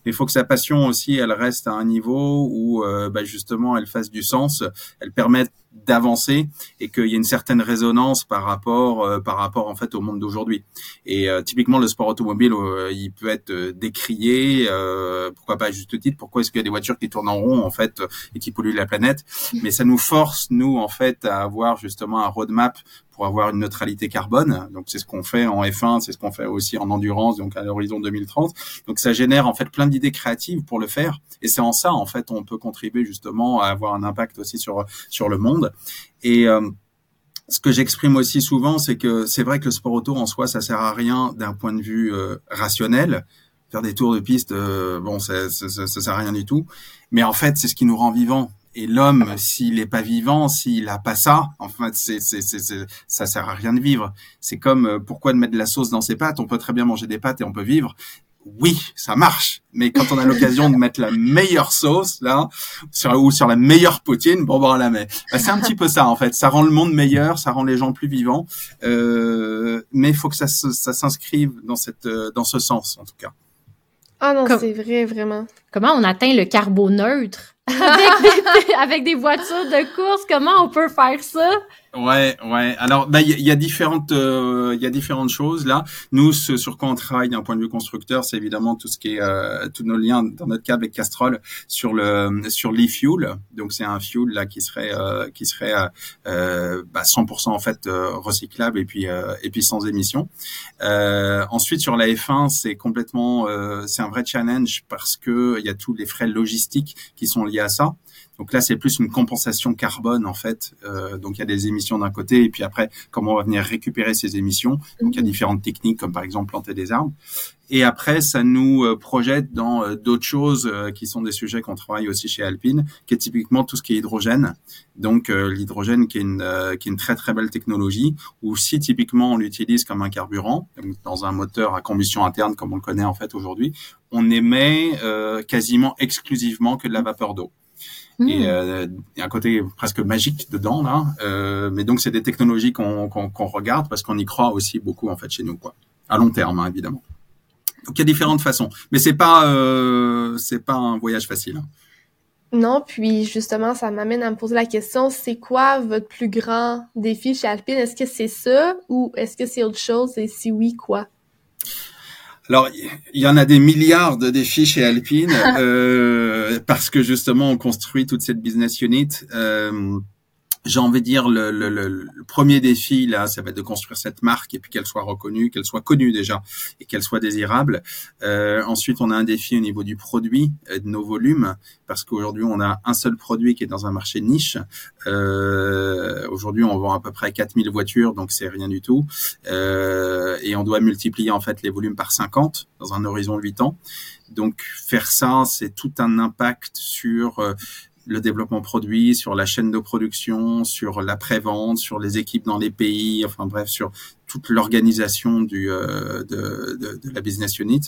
Mais il faut que sa passion aussi, elle reste à un niveau où, euh, bah, justement, elle fasse du sens, elle permette d'avancer et qu'il y ait une certaine résonance par rapport euh, par rapport en fait au monde d'aujourd'hui. Et euh, typiquement le sport automobile, il peut être décrié, pourquoi pas à juste titre, pourquoi est-ce qu'il y a des voitures qui tournent en rond en fait et qui polluent la planète Mais ça nous force nous en fait à avoir justement un roadmap pour avoir une neutralité carbone. Donc c'est ce qu'on fait en F1, c'est ce qu'on fait aussi en endurance, donc à l'horizon 2030. Donc ça génère en fait plein d'idées créatives pour le faire, et c'est en ça en fait on peut contribuer justement à avoir un impact aussi sur sur le monde. Et euh, ce que j'exprime aussi souvent, c'est que c'est vrai que le sport auto en soi, ça sert à rien d'un point de vue euh, rationnel. Faire des tours de piste, euh, bon, ça, ça, ça, ça sert à rien du tout. Mais en fait, c'est ce qui nous rend vivants. Et l'homme, s'il n'est pas vivant, s'il a pas ça, en fait, c'est, c'est, c'est, ça sert à rien de vivre. C'est comme pourquoi de mettre de la sauce dans ses pâtes? On peut très bien manger des pâtes et on peut vivre. Oui, ça marche. Mais quand on a l'occasion de mettre la meilleure sauce là, sur, ou sur la meilleure poutine, bon, bon, on la met. Bah, c'est un petit peu ça en fait. Ça rend le monde meilleur, ça rend les gens plus vivants. Euh, mais il faut que ça, ça s'inscrive dans cette, euh, dans ce sens en tout cas. Ah non, c'est vrai, vraiment. Comment on atteint le carboneutre? [laughs] avec, des, [laughs] avec des voitures de course, comment on peut faire ça? Ouais, ouais. Alors, bah, il y, a différentes, euh, il y a différentes choses là. Nous, ce sur quoi on travaille d'un point de vue constructeur, c'est évidemment tout ce qui est euh, tous nos liens dans notre cas avec Castrol sur le sur l'e-fuel. Donc, c'est un fuel là qui serait euh, qui serait euh, bah, 100% en fait recyclable et puis et puis sans émission. ensuite, sur la F1, c'est complètement, c'est un vrai challenge parce que il y a tous les frais logistiques qui sont liés à ça. Donc là, c'est plus une compensation carbone en fait. Euh, donc il y a des émissions d'un côté et puis après, comment on va venir récupérer ces émissions. Donc il y a mhm. différentes techniques comme par exemple planter des arbres. Et après, ça nous euh, projette dans euh, d'autres choses qui sont des sujets qu'on travaille aussi chez Alpine, qui est typiquement tout ce qui est hydrogène. Donc l'hydrogène qui est une qui est une très très belle technologie où si typiquement on l'utilise comme un carburant dans un moteur à combustion interne comme on le connaît en fait aujourd'hui, on émet quasiment exclusivement que de la vapeur d'eau. Et il y a un côté presque magique dedans là. Euh, mais donc c'est des technologies qu'on qu'on regarde parce qu'on y croit aussi beaucoup en fait chez nous quoi. À long terme hein, évidemment. Donc il y a différentes façons, mais c'est pas euh, c'est pas un voyage facile. Hein. Non, puis justement, ça m'amène à me poser la question, c'est quoi votre plus grand défi chez Alpine? Est-ce que c'est ça ou est-ce que c'est autre chose? Et si oui, quoi? Alors, il y en a des milliards de défis chez Alpine [laughs] euh, parce que justement, on construit toute cette business unit. Euh, j'ai envie de dire le, le, le, premier défi là, ça va être de construire cette marque et puis qu'elle soit reconnue, qu'elle soit connue déjà et qu'elle soit désirable. Euh, ensuite, on a un défi au niveau du produit, et de nos volumes, parce qu'aujourd'hui on a un seul produit qui est dans un marché niche. Euh, aujourd'hui, on vend à peu près 4000 voitures, donc c'est rien du tout, euh, et on doit multiplier en fait les volumes par 50 dans un horizon de 8 ans. Donc faire ça, c'est tout un impact sur euh, le développement produit, sur la chaîne de production, sur la prévente, sur les équipes dans les pays, enfin bref, sur toute l'organisation du euh, de, de, de, la business unit.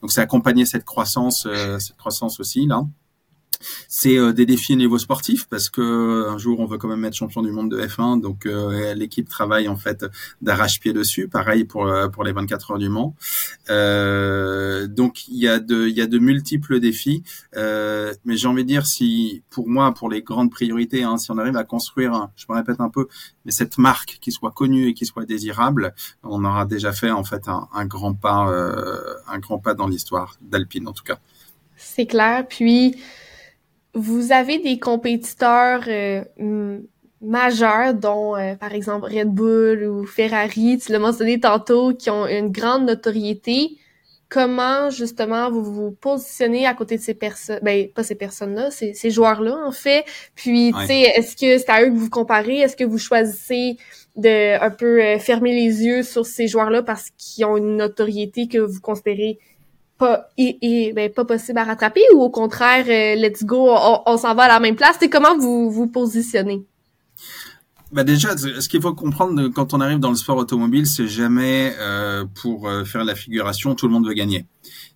Donc c'est accompagner cette croissance, euh, cette croissance aussi là. C'est euh, des défis au niveau sportif parce que un jour on veut quand même être champion du monde de F1, donc euh, l'équipe travaille en fait d'arrache-pied dessus. Pareil pour euh, pour les 24 heures du Mans. donc il y a de il y a de multiples défis, mais j'ai envie de dire si pour moi pour les grandes priorités, hein, si on arrive à construire, je me répète un peu, mais cette marque qui soit connue et qui soit désirable, on aura déjà fait en fait un, un grand pas un grand pas dans l'histoire d'Alpine en tout cas. C'est clair. Puis vous avez des compétiteurs euh, majeurs, dont euh, par exemple Red Bull ou Ferrari, tu l'as mentionné tantôt, qui ont une grande notoriété. Comment justement vous vous positionnez à côté de ces personnes, ben pas ces personnes-là, ces, ces joueurs-là en fait? Puis tu sais, est-ce que c'est à eux que vous comparez? Est-ce que vous choisissez de un peu euh, fermer les yeux sur ces joueurs-là parce qu'ils ont une notoriété que vous considérez pas et, ben, pas possible à rattraper ou au contraire euh, let's go on, s'en va à la même place? Comment vous vous positionnez? Bah déjà, ce qu'il faut comprendre quand on arrive dans le sport automobile, c'est jamais euh, pour euh, faire la figuration, tout le monde veut gagner.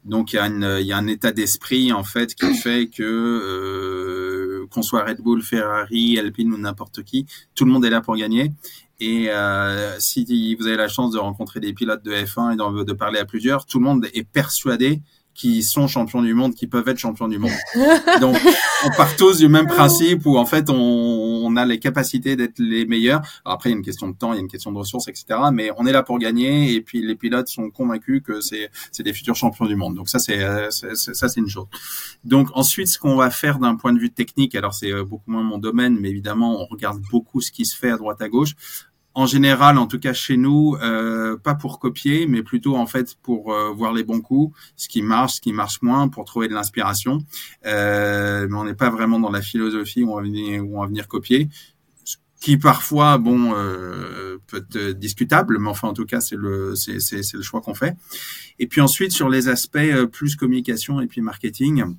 Donc il y a, y a un état d'esprit en fait qui fait que qu'on soit Red Bull, Ferrari, Alpine ou n'importe qui, tout le monde est là pour gagner. Et euh, si vous avez la chance de rencontrer des pilotes de F1 et de parler à plusieurs, tout le monde est persuadé qu'ils sont champions du monde, qui peuvent être champions du monde. [laughs] Donc, on part tous du même principe où en fait on, on a les capacités d'être les meilleurs. Alors après, il y a une question de temps, il y a une question de ressources, etc. Mais on est là pour gagner et puis les pilotes sont convaincus que c'est c'est des futurs champions du monde. Donc ça c'est ça c'est une chose. Donc ensuite, ce qu'on va faire d'un point de vue technique, alors c'est euh, beaucoup moins mon domaine, mais évidemment on regarde beaucoup ce qui se fait à droite à gauche en général, en tout cas chez nous, euh, pas pour copier, mais plutôt en fait pour euh, voir les bons coups, ce qui marche, ce qui marche moins, pour trouver de l'inspiration. Euh, mais on n'est pas vraiment dans la philosophie où on va venir, copier, qui parfois, bon, peut être discutable, mais enfin en tout cas c'est le c'est c'est le choix qu'on fait. Et puis ensuite sur les aspects plus communication et puis marketing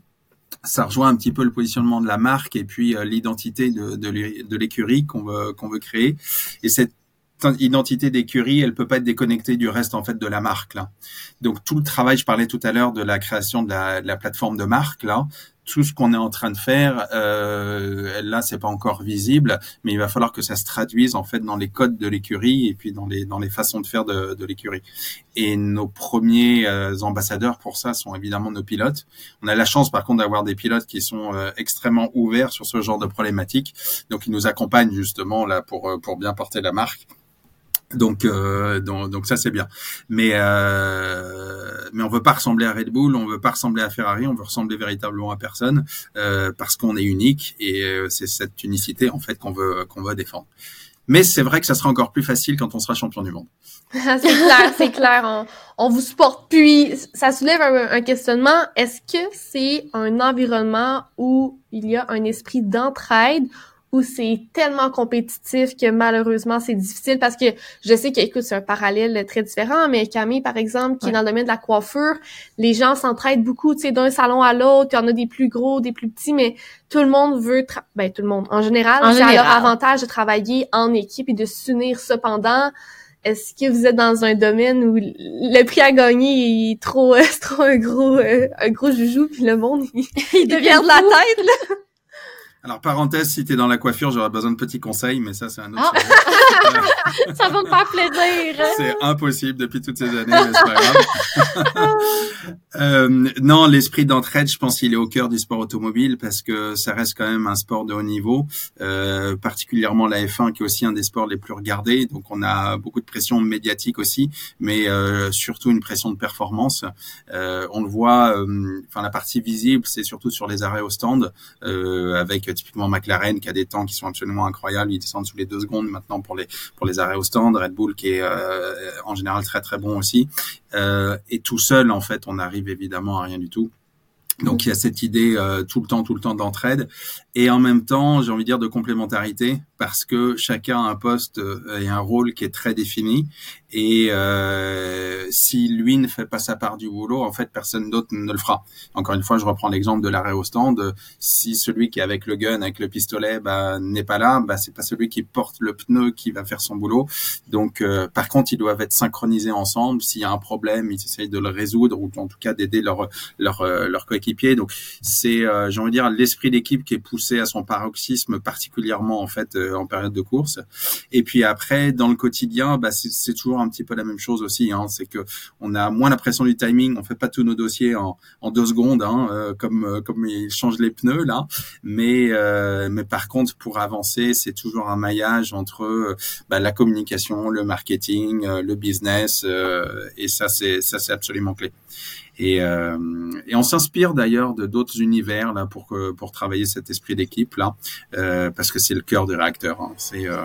ça rejoint un petit peu le positionnement de la marque et puis l'identité de, de l'écurie qu'on veut qu'on veut créer. Et cette identité d'écurie, elle peut pas être déconnectée du reste en fait de la marque là. Donc tout le travail, je parlais tout à l'heure de la création de la, de la plateforme de marque là, tout ce qu'on est en train de faire, euh, là, c'est pas encore visible, mais il va falloir que ça se traduise en fait dans les codes de l'écurie et puis dans les dans les façons de faire de, de l'écurie. Et nos premiers euh, ambassadeurs pour ça sont évidemment nos pilotes. On a la chance par contre d'avoir des pilotes qui sont euh, extrêmement ouverts sur ce genre de problématiques, donc ils nous accompagnent justement là pour euh, pour bien porter la marque. Donc, euh, donc, donc, ça c'est bien. Mais euh, mais on veut pas ressembler à Red Bull, on veut pas ressembler à Ferrari, on veut ressembler véritablement à personne euh, parce qu'on est unique et euh, c'est cette unicité en fait qu'on veut qu'on veut défendre. Mais c'est vrai que ça sera encore plus facile quand on sera champion du monde. [laughs] c'est clair, c'est clair. On, on, vous supporte. Puis, ça soulève un, un questionnement. Est-ce que c'est un environnement où il y a un esprit d'entraide où c'est tellement compétitif que malheureusement c'est difficile parce que je sais qu'écoute c'est un parallèle très différent mais Camille par exemple qui est dans le domaine de la coiffure les gens s'entraident beaucoup tu sais d'un salon à l'autre il y en a des plus gros des plus petits mais tout le monde veut ben tout le monde en général c'est à leur avantage de travailler en équipe et de s'unir. Cependant est-ce que vous êtes dans un domaine où le prix à gagner est trop, [laughs] trop un gros, euh, un gros joujou puis le monde il, il devient de la tête là? Alors, parenthèse, si tu es dans la coiffure, j'aurais besoin de petits conseils, mais ça, c'est un autre ah. [laughs] ça va me faire plaisir. C'est impossible depuis toutes ces années, mais c'est pas grave. [laughs] euh, non, l'esprit d'entraide, je pense qu'il est au cœur du sport automobile parce que ça reste quand même un sport de haut niveau, euh, particulièrement la F1 qui est aussi un des sports les plus regardés. Donc, on a beaucoup de pression médiatique aussi, mais euh, surtout une pression de performance. Euh, on le voit, euh, enfin, la partie visible, c'est surtout sur les arrêts au stand, avec typiquement McLaren qui a des temps qui sont absolument incroyables, ils descendent sous les deux secondes maintenant pour les pour les arrêts au stand, Red Bull qui est euh, en général très très bon aussi. Euh, et tout seul en fait, on arrive évidemment à rien du tout. Donc il y a cette idée euh, tout le temps, tout le temps d'entraide et en même temps, j'ai envie de dire de complémentarité parce que chacun a un poste et un rôle qui est très défini et euh, si lui ne fait pas sa part du boulot, en fait, personne d'autre ne le fera. Encore une fois, je reprends l'exemple de l'arrêt au stand. Si celui qui est avec le gun, avec le pistolet, bah, n'est pas là, bah, c'est pas celui qui porte le pneu qui va faire son boulot. Donc, euh, par contre, ils doivent être synchronisés ensemble. S'il y a un problème, ils essayent de le résoudre ou en tout cas d'aider leur leur euh, leur coéquipier. Donc, c'est, euh, j'ai envie de dire, l'esprit d'équipe qui est poussé à son paroxysme, particulièrement en fait en période de course. Et puis après, dans le quotidien, bah, c'est toujours un petit peu la même chose aussi. Hein, c'est que on a moins la pression du timing. On fait pas tous nos dossiers en, deux secondes, hein, euh, comme euh, comme ils changent les pneus là. Mais euh, mais par contre, pour avancer, c'est toujours un maillage entre bah, la communication, le marketing, le business, et ça c'est absolument clé. Et, euh, et, on s'inspire d'ailleurs de d'autres univers là pour pour travailler cet esprit d'équipe là, euh, parce que c'est le cœur du réacteur. Hein. C'est euh,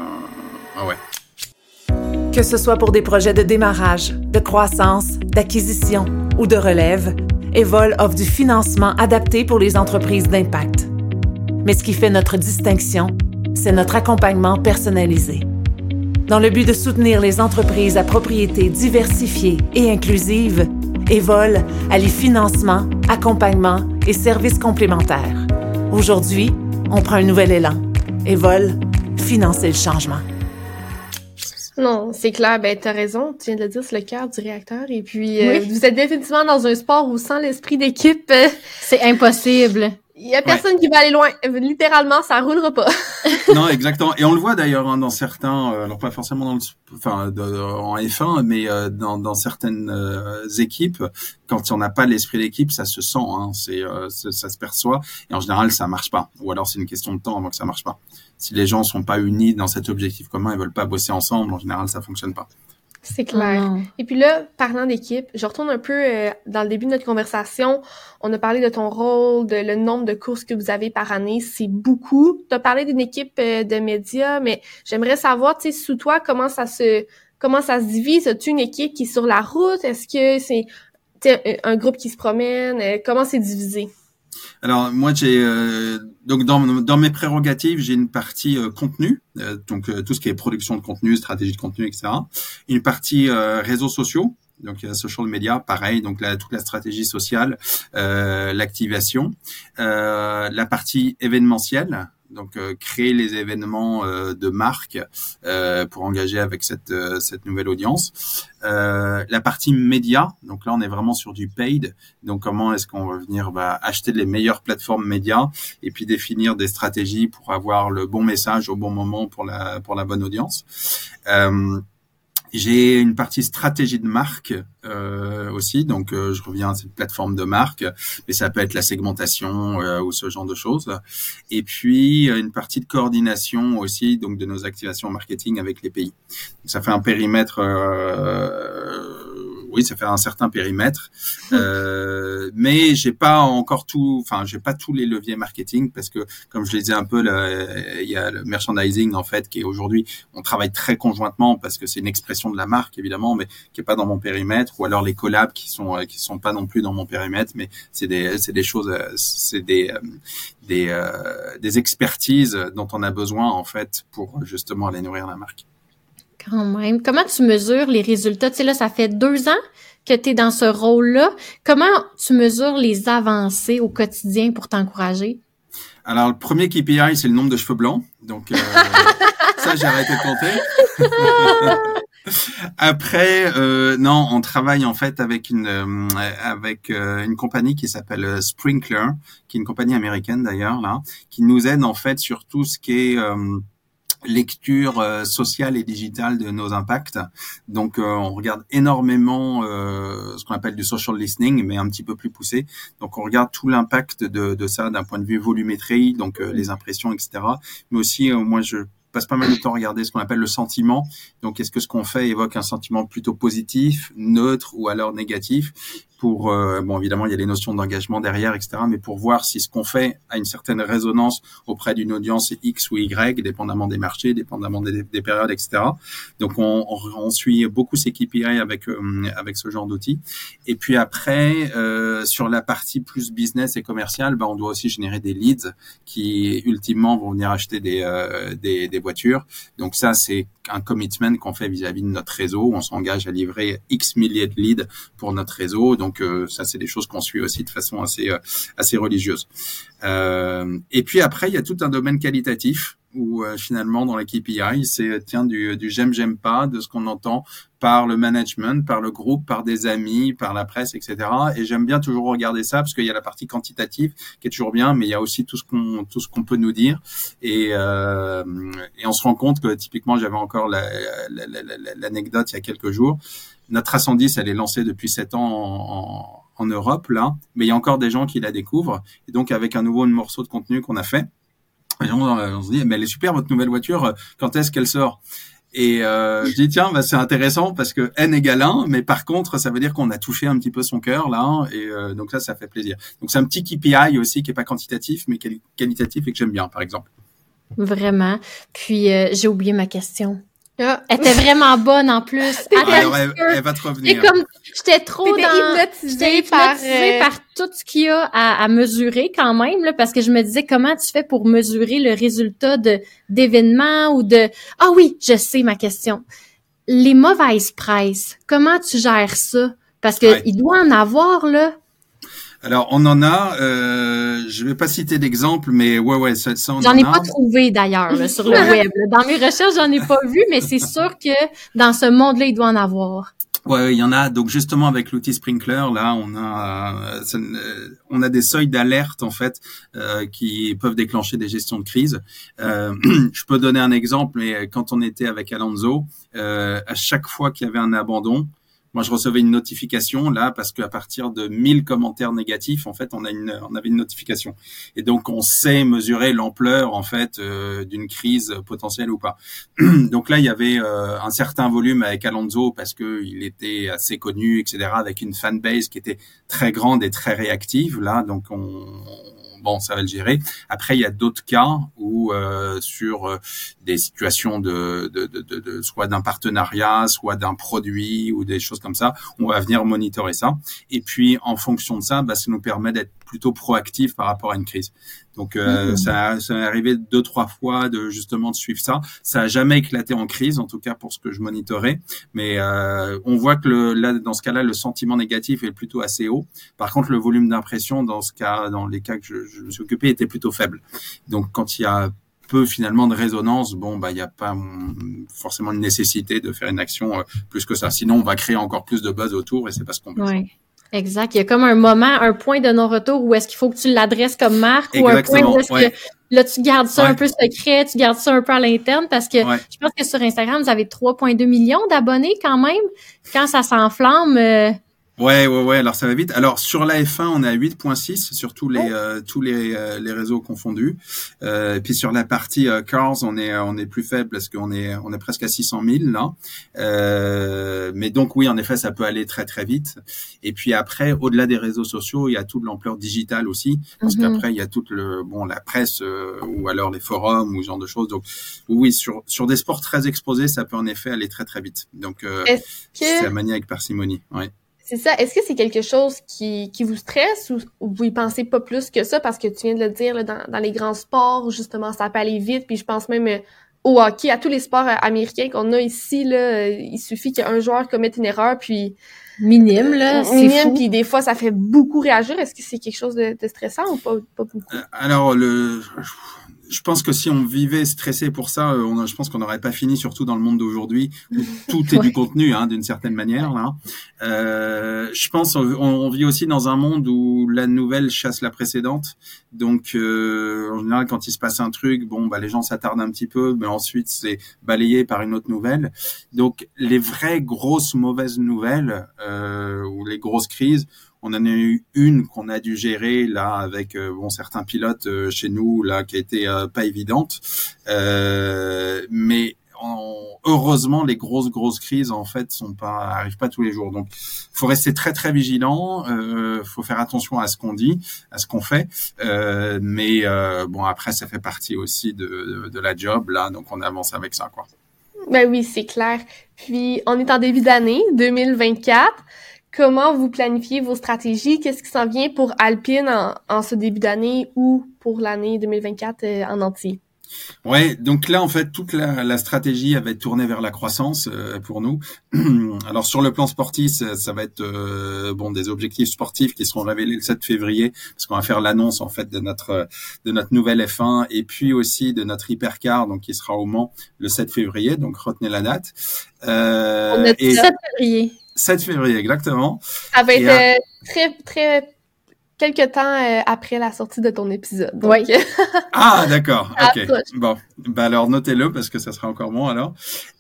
ah ouais. Que ce soit pour des projets de démarrage, de croissance, d'acquisition ou de relève, Evol offre du financement adapté pour les entreprises d'impact. Mais ce qui fait notre distinction, c'est notre accompagnement personnalisé. Dans le but de soutenir les entreprises à propriété diversifiée et inclusive, Evol allie financement, accompagnement et services complémentaires. Aujourd'hui, on prend un nouvel élan. Evol, financer le changement. Non, c'est clair. Ben, t'as raison. Tu viens de le dire, c'est le cœur du réacteur. Et puis, euh, vous êtes définitivement dans un sport où sans l'esprit d'équipe, euh, c'est impossible. Il y a personne qui va aller loin. Littéralement, ça roulera pas. [laughs] non, exactement. Et on le voit d'ailleurs hein, dans certains, euh, alors pas forcément dans le, enfin, en F1, mais dans, dans certaines équipes, quand on n'a pas l'esprit d'équipe, ça se sent. Hein, c'est, ça se perçoit. Et en général, ça marche pas. Ou alors, c'est une question de temps avant que ça marche pas si les gens sont pas unis dans cet objectif commun, ils veulent pas bosser ensemble, en général, ça fonctionne pas. C'est clair. Et puis là, parlant d'équipe, je retourne un peu euh, dans le début de notre conversation. On a parlé de ton rôle, de le nombre de courses que vous avez par année, c'est beaucoup. Tu as parlé d'une équipe euh, de médias, mais j'aimerais savoir, tu sais, sous toi, comment ça se comment ça se divise? As-tu une équipe qui est sur la route? Est-ce que c'est un groupe qui se promène? Euh, comment c'est divisé? Alors moi j'ai euh, donc dans, dans mes prérogatives j'ai une partie euh, contenu euh, donc tout ce qui est production de contenu, stratégie de contenu, etc. Une partie réseaux sociaux donc a social media, pareil, donc toute la stratégie sociale, l'activation, la partie événementielle, donc euh, créer les événements euh, de marque euh, pour engager avec cette cette nouvelle audience. la partie média, donc là on est vraiment sur du paid. Donc comment est-ce qu'on va venir bah, acheter les meilleures plateformes médias et puis définir des stratégies pour avoir le bon message au bon moment pour la pour la bonne audience. J'ai une partie stratégie de marque euh, aussi, donc euh, je reviens à cette plateforme de marque, mais ça peut être la segmentation euh, ou ce genre de choses. Et puis une partie de coordination aussi, donc de nos activations marketing avec les pays. Donc, ça fait un périmètre oui, ça fait un certain périmètre, euh, mais j'ai pas encore tout, enfin, j'ai pas tous les leviers marketing parce que, comme je le disais un peu, il y a le merchandising en fait qui est aujourd'hui, on travaille très conjointement parce que c'est une expression de la marque évidemment, mais qui est pas dans mon périmètre, ou alors les collabs qui sont qui sont pas non plus dans mon périmètre, mais c'est des c'est des choses, c'est des des des expertises dont on a besoin en fait pour justement aller nourrir la marque. Quand même. Comment tu mesures les résultats? Tu sais, là, ça fait deux ans que tu es dans ce rôle-là. Comment tu mesures les avancées au quotidien pour t'encourager? Alors, le premier KPI, c'est le nombre de cheveux blancs. Donc, euh, [laughs] ça, j'ai arrêté de compter. [laughs] Après, euh, non, on travaille en fait avec une euh, avec une compagnie qui s'appelle Sprinkler, qui est une compagnie américaine d'ailleurs là, qui nous aide en fait sur tout ce qui est lecture euh, sociale et digitale de nos impacts. Donc, euh, on regarde énormément euh, ce qu'on appelle du social listening, mais un petit peu plus poussé. Donc, on regarde tout l'impact de, de, ça d'un point de vue volumétrie, donc les impressions, etc. Mais aussi, moi, je passe pas mal de temps à regarder ce qu'on appelle le sentiment. Donc, est-ce que ce qu'on fait évoque un sentiment plutôt positif, neutre ou alors négatif? Pour euh, bon évidemment il y a les notions d'engagement derrière etc mais pour voir si ce qu'on fait a une certaine résonance auprès d'une audience X ou Y dépendamment des marchés dépendamment des, des périodes etc donc on, on, suit beaucoup ces KPI avec euh, avec ce genre d'outils et puis après euh, sur la partie plus business et commercial bah, on doit aussi générer des leads qui ultimement vont venir acheter des euh, des, des voitures donc ça c'est un commitment qu'on fait vis-à-vis de notre réseau. On s'engage à livrer X milliers de leads pour notre réseau. Donc euh, ça, c'est des choses qu'on suit aussi de façon assez euh, assez religieuse. Euh, et puis après, il y a tout un domaine qualitatif où finalement dans les KPI, c'est tiens du, du j'aime j'aime pas de ce qu'on entend par le management, par le groupe, par des amis, par la presse, etc. Et j'aime bien toujours regarder ça parce qu'il y a la partie quantitative qui est toujours bien, mais il y a aussi tout ce qu'on tout ce qu'on peut nous dire. Et, euh, et on se rend compte que typiquement, j'avais encore l'anecdote il y a quelques jours. Notre A110, elle est lancée depuis sept ans en, Europe là, mais il y a encore des gens qui la découvrent. Et donc avec un nouveau morceau de contenu qu'on a fait on, se dit, mais elle est super votre nouvelle voiture. Euh, quand est-ce qu'elle sort? Et euh, je dis tiens, bah, c'est intéressant parce que n égale 1, mais par contre, ça veut dire qu'on a touché un petit peu son cœur là, et euh, donc ça, ça fait plaisir. Donc c'est un petit KPI aussi qui est pas quantitatif, mais qualitatif et que j'aime bien, par exemple. Vraiment. Puis j'ai oublié ma question. Elle était vraiment bonne en plus. [laughs] Alors, elle, va te revenir. comme j'étais trop dans hypnotisée, par, euh, par tout ce qu'il y a à, à, mesurer quand même là, parce que je me disais comment tu fais pour mesurer le résultat de d'événements ou de Ah oui, je sais ma question. Les mauvaises presses, comment tu gères ça? Parce que il doit en avoir là. Alors, on en a. Euh, je vais pas citer d'exemple, mais ouais, ouais, ça, ça on J'en ai pas trouvé d'ailleurs sur le web. Dans mes recherches, j'en ai pas vu, mais c'est sûr que dans ce monde-là, il doit en avoir. Ouais, il y en a. Donc justement avec l'outil Sprinkler, là, on a euh, on a des seuils d'alerte en fait euh, qui peuvent déclencher des gestions de crise. Euh, [clears throat] je peux donner un exemple, mais quand on était avec Alonso, euh, à chaque fois qu'il y avait un abandon, moi, je recevais une notification là parce qu'à partir de 1000 commentaires négatifs, en fait, on a une, on avait une notification. Et donc, on sait mesurer l'ampleur en fait euh, d'une crise potentielle ou pas. [clears throat] donc là, il y avait euh, un certain volume avec Alonso parce que il était assez connu, etc., avec une fanbase qui était très grande et très réactive. Là, donc on bon, ça va le gérer. Après, il y a d'autres cas où euh, sur euh, des situations de, de, de, de soit d'un partenariat, soit d'un produit ou des choses comme ça, on va venir monitorer ça. Et puis, en fonction de ça, bah, ça nous permet d'être plutôt proactif par rapport à une crise. Donc euh, mmh. ça, ça est arrivé deux trois fois de justement de suivre ça. Ça a jamais éclaté en crise, en tout cas pour ce que je monitorais. Mais euh, on voit que le, là, dans ce cas-là, le sentiment négatif est plutôt assez haut. Par contre, le volume d'impression dans ce cas, dans les cas que je, je me suis occupé, était plutôt faible. Donc quand il y a peu finalement de résonance, bon bah il n'y a pas forcément une nécessité de faire une action euh, plus que ça. Sinon on va créer encore plus de buzz autour et c'est pas ce qu'on veut. Exact. Il y a comme un moment, un point de non-retour où est-ce qu'il faut que tu l'adresses comme marque ou un point où est-ce que là, tu gardes ça un peu secret, tu gardes ça un peu à l'interne parce que je pense que sur Instagram, vous avez 3,2 millions d'abonnés quand même. Quand ça s'enflamme, euh, Ouais, ouais, ouais. Alors ça va vite. Alors sur la F1, on est à 8.6 sur tous les Oh. euh, tous les, euh, les réseaux confondus. Euh, et puis sur la partie euh, cars, on est on est plus faible parce qu'on est on est presque à 600 000 là. Euh, mais donc oui, en effet, ça peut aller très très vite. Et puis après, au-delà des réseaux sociaux, il y a toute l'ampleur digitale aussi, parce Mhm. qu'après il y a toute le bon la presse euh, ou alors les forums ou ce genre de choses. Donc oui, sur sur des sports très exposés, ça peut en effet aller très très vite. Donc euh, c'est à manier avec parcimonie. Ouais. C'est ça? Est-ce que c'est quelque chose qui, qui vous stresse ou, ou vous y pensez pas plus que ça? Parce que tu viens de le dire, là, dans, dans les grands sports, justement, ça peut aller vite. Puis je pense même euh, au hockey, à tous les sports euh, américains qu'on a ici, là, euh, il suffit qu'un joueur commette une erreur, puis Minime, là, c'est minime, fou. puis des fois, ça fait beaucoup réagir. Est-ce que c'est quelque chose de, de stressant ou pas, pas beaucoup? Alors le je pense que si on vivait stressé pour ça, euh, on, a- je pense qu'on n'aurait pas fini, surtout dans le monde d'aujourd'hui, où [laughs] tout est Ouais. du contenu, hein, d'une certaine manière. Là. Euh, je pense on, on vit aussi dans un monde où la nouvelle chasse la précédente. Donc, euh, en général, quand il se passe un truc, bon, bah, les gens s'attardent un petit peu, mais ensuite c'est balayé par une autre nouvelle. Donc, les vraies grosses mauvaises nouvelles euh, ou les grosses crises, on en a eu une qu'on a dû gérer là avec euh, bon certains pilotes euh, chez nous là qui a été euh, pas évidente, mais en- heureusement les grosses grosses crises en fait sont pas arrivent pas tous les jours. Donc faut rester très très vigilant, euh, faut faire attention à ce qu'on dit, à ce qu'on fait, mais bon après ça fait partie aussi de, de, de la job là, donc on avance avec ça quoi. Ben oui, c'est clair. Puis, on est en début d'année 2024. Comment vous planifiez vos stratégies? Qu'est-ce qui s'en vient pour Alpine en, en ce début d'année ou pour l'année 2024 euh, en entier? Ouais, donc là en fait toute la, la stratégie va être tournée vers la croissance euh, pour nous. [clears throat] Alors sur le plan sportif, ça, ça va être euh, bon des objectifs sportifs qui seront révélés le 7 février parce qu'on va faire l'annonce en fait de notre de notre nouvelle F1 et puis aussi de notre hypercar donc qui sera au Mans le 7 février. Donc retenez la date. Euh, On et ça. 7 février. 7 février exactement. Ça va être euh, très, très, quelque temps euh, après la sortie de ton épisode. Donc, Oui. [laughs] Ah, d'accord. Ok. Bon, bah alors notez-le parce que ça sera encore bon alors.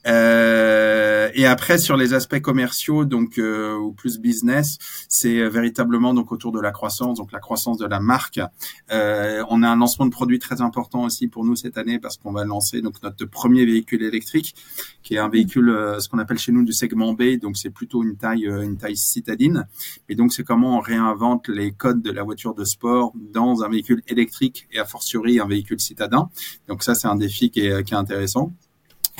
Euh, et après sur les aspects commerciaux, donc euh, ou plus business, c'est euh, véritablement donc autour de la croissance, donc la croissance de la marque. Euh, on a un lancement de produit très important aussi pour nous cette année parce qu'on va lancer donc notre premier véhicule électrique, qui est un véhicule euh, ce qu'on appelle chez nous du segment B, donc c'est plutôt une taille euh, une taille citadine. Et donc c'est comment on réinvente les codes de la voiture de sport dans un véhicule électrique et a fortiori un véhicule citadin. Donc ça, c'est un défi qui est, qui est intéressant.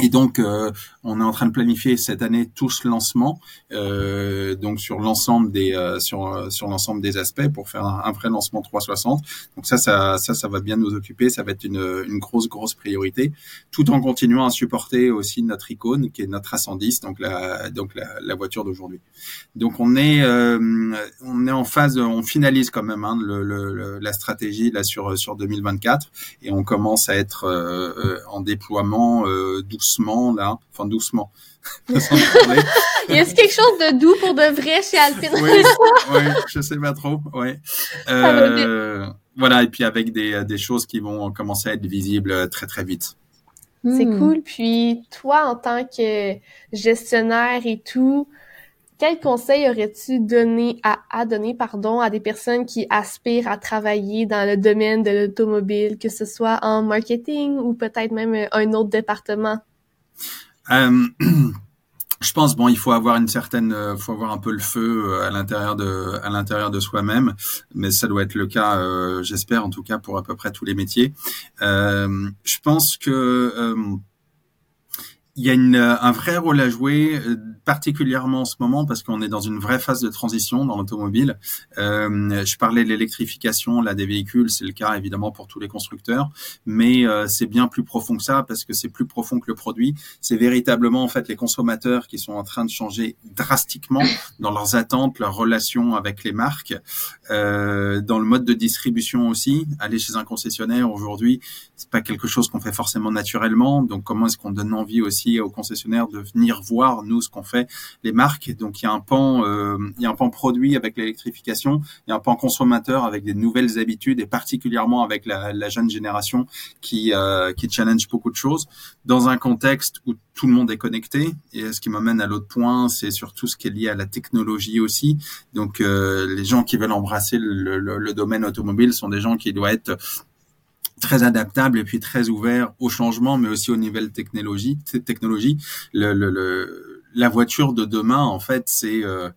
Et donc, euh, on est en train de planifier cette année tout ce lancement, euh, donc sur l'ensemble des euh, sur euh, sur l'ensemble des aspects pour faire un, un vrai lancement 360. Donc ça, ça ça ça va bien nous occuper, ça va être une une grosse grosse priorité, tout en continuant à supporter aussi notre icône qui est notre A110, donc la donc la, la voiture d'aujourd'hui. Donc on est euh, on est en phase, on finalise quand même hein, le, le, la stratégie là sur sur 2024 et on commence à être euh, en déploiement euh, doucement là, enfin doucement. [laughs] Parler. [laughs] Y a quelque chose de doux pour de vrai chez Alpine? oui, oui, je sais pas trop. Va Euh, voilà et puis avec des des choses qui vont commencer à être visibles très très vite. C'est Hmm. cool. Puis toi, en tant que gestionnaire et tout, quel conseil aurais-tu donné à, à donner pardon, à des personnes qui aspirent à travailler dans le domaine de l'automobile, que ce soit en marketing ou peut-être même euh, un autre département? Euh, [clears throat] je pense bon, il faut avoir une certaine, euh, faut avoir un peu le feu euh, à l'intérieur de, à l'intérieur de soi-même, mais ça doit être le cas, j'espère en tout cas pour à peu près tous les métiers. Je pense que il y a une, un vrai rôle à jouer, euh, particulièrement en ce moment, parce qu'on est dans une vraie phase de transition dans l'automobile. Euh, je parlais de l'électrification là des véhicules, c'est le cas évidemment pour tous les constructeurs, mais euh, c'est bien plus profond que ça parce que c'est plus profond que le produit. C'est véritablement en fait les consommateurs qui sont en train de changer drastiquement dans leurs attentes, leurs relations avec les marques, euh, dans le mode de distribution aussi. Aller chez un concessionnaire aujourd'hui, c'est pas quelque chose qu'on fait forcément naturellement. Donc comment est-ce qu'on donne envie aussi aussi aux concessionnaires de venir voir nous ce qu'on fait, les marques. Donc il y a un pan, euh, il y a un pan produit avec l'électrification, il y a un pan consommateur avec des nouvelles habitudes et particulièrement avec la, jeune génération qui euh, qui challenge beaucoup de choses dans un contexte où tout le monde est connecté. Et ce qui m'amène à l'autre point, c'est surtout ce qui est lié à la technologie aussi. Donc euh, les gens qui veulent embrasser le, le domaine automobile sont des gens qui doivent être très adaptable et puis très ouvert au changement, mais aussi au niveau technologie. Technologie, le, le, la voiture de demain, en fait, c'est euh,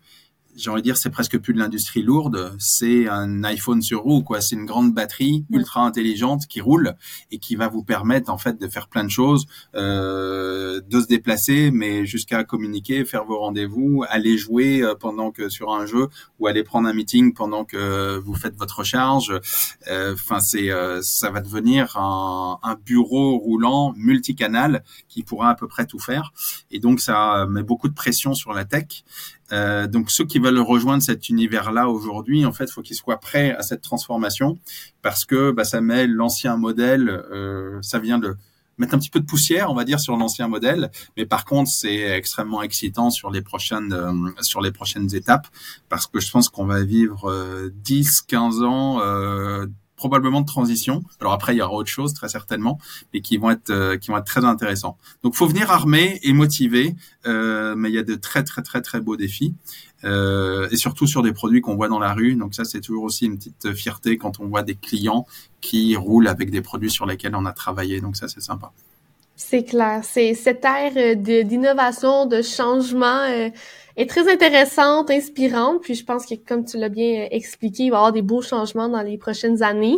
j'ai envie de dire, c'est presque plus de l'industrie lourde, c'est un iPhone sur roue, quoi. C'est une grande batterie ultra intelligente qui roule et qui va vous permettre, en fait, de faire plein de choses, euh, de se déplacer, mais jusqu'à communiquer, faire vos rendez-vous, aller jouer euh, pendant que sur un jeu ou aller prendre un meeting pendant que vous faites votre recharge. Euh, enfin, c'est, euh, ça va devenir un, un bureau roulant multicanal qui pourra à peu près tout faire. Et donc, ça met beaucoup de pression sur la tech. Euh, donc ceux qui veulent rejoindre cet univers-là aujourd'hui, en fait, faut qu'ils soient prêts à cette transformation parce que bah, ça met l'ancien modèle, euh, ça vient de mettre un petit peu de poussière, on va dire, sur l'ancien modèle. Mais par contre, c'est extrêmement excitant sur les prochaines euh, sur les prochaines étapes parce que je pense qu'on va vivre 10, 15 ans probablement de transition. Alors après, il y aura autre chose très certainement, mais qui vont être euh, qui vont être très intéressants. Donc, faut venir armé et motivé, euh, mais il y a de très très très très beaux défis. Euh, et surtout sur des produits qu'on voit dans la rue. Donc ça, c'est toujours aussi une petite fierté quand on voit des clients qui roulent avec des produits sur lesquels on a travaillé. Donc ça, c'est sympa. C'est clair. C'est cette ère d'innovation, de, changement est très intéressante, inspirante. Puis je pense que, comme tu l'as bien expliqué, il va y avoir des beaux changements dans les prochaines années.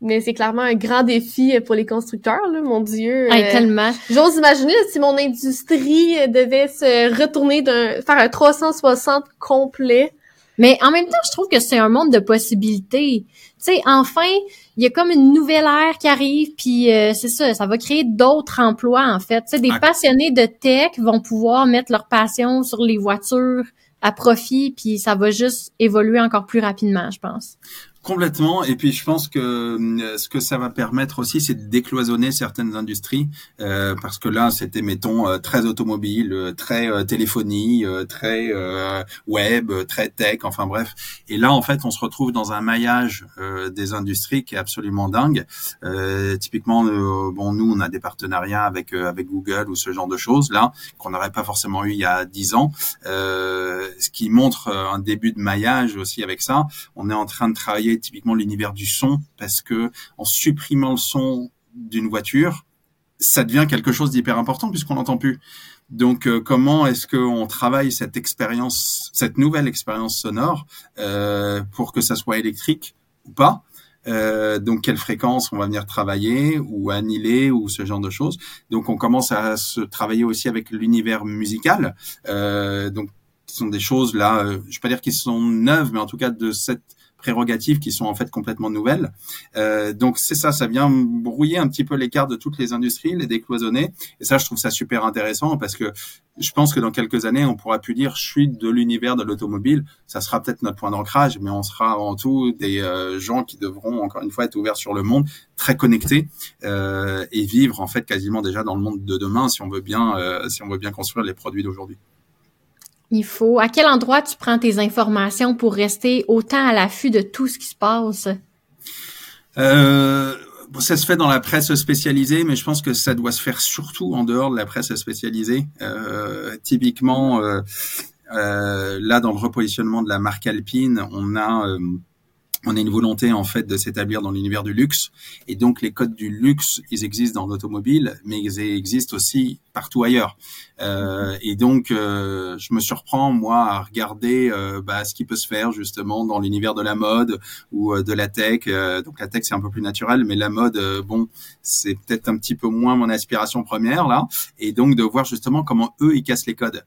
Mais c'est clairement un grand défi pour les constructeurs, là, mon Dieu. Hey, tellement. J'ose imaginer si mon industrie devait se retourner d'un faire un 360 complet mais en même temps, je trouve que c'est un monde de possibilités. Tu sais, enfin, il y a comme une nouvelle ère qui arrive, puis euh, c'est ça, ça va créer d'autres emplois en fait. Tu sais, des ah. passionnés de tech vont pouvoir mettre leur passion sur les voitures à profit, puis ça va juste évoluer encore plus rapidement, je pense. Complètement. Et puis je pense que euh, ce que ça va permettre aussi, c'est de décloisonner certaines industries, euh, parce que là, c'était mettons euh, très automobile, euh, très téléphonie, très web, très tech, enfin bref. Et là, en fait, on se retrouve dans un maillage des industries qui est absolument dingue. typiquement, bon, nous, on a des partenariats avec avec Google ou ce genre de choses là qu'on n'aurait pas forcément eu il y a dix ans, ce qui montre un début de maillage aussi avec ça. On est en train de travailler typiquement l'univers du son parce que en supprimant le son d'une voiture, ça devient quelque chose d'hyper important puisqu'on n'entend plus. Donc, euh, comment est-ce qu'on travaille cette expérience, cette nouvelle expérience sonore euh, pour que ça soit électrique ou pas? Euh, donc quelle fréquence on va venir travailler ou annihiler ou ce genre de choses? Donc on commence à se travailler aussi avec l'univers musical. Euh, donc ce sont des choses là, je vais pas dire qu'ils sont neuves, mais en tout cas de cette prérogatives qui sont en fait complètement nouvelles. Euh, donc c'est ça, ça vient brouiller un petit peu l'écart de toutes les industries, les décloisonner. Et ça, je trouve ça super intéressant parce que je pense que dans quelques années, on pourra plus dire je suis de l'univers de l'automobile. Ça sera peut-être notre point d'ancrage, mais on sera avant tout des euh, gens qui devront encore une fois être ouverts sur le monde, très connectés euh, et vivre en fait quasiment déjà dans le monde de demain si on veut bien, euh, si on veut bien construire les produits d'aujourd'hui il faut, à quel endroit tu prends tes informations pour rester autant à l'affût de tout ce qui se passe? Euh, ça se fait dans la presse spécialisée, mais je pense que ça doit se faire surtout en dehors de la presse spécialisée. Euh, typiquement, euh, là, dans le repositionnement de la marque Alpine, on a on a une volonté en fait de s'établir dans l'univers du luxe et donc les codes du luxe ils existent dans l'automobile mais ils existent aussi partout ailleurs. Euh, et donc euh, je me surprends moi à regarder euh, bah, ce qui peut se faire justement dans l'univers de la mode ou euh, de la tech. Euh, donc la tech c'est un peu plus naturel mais la mode euh, bon c'est peut-être un petit peu moins mon aspiration première là. Et donc de voir justement comment eux ils cassent les codes.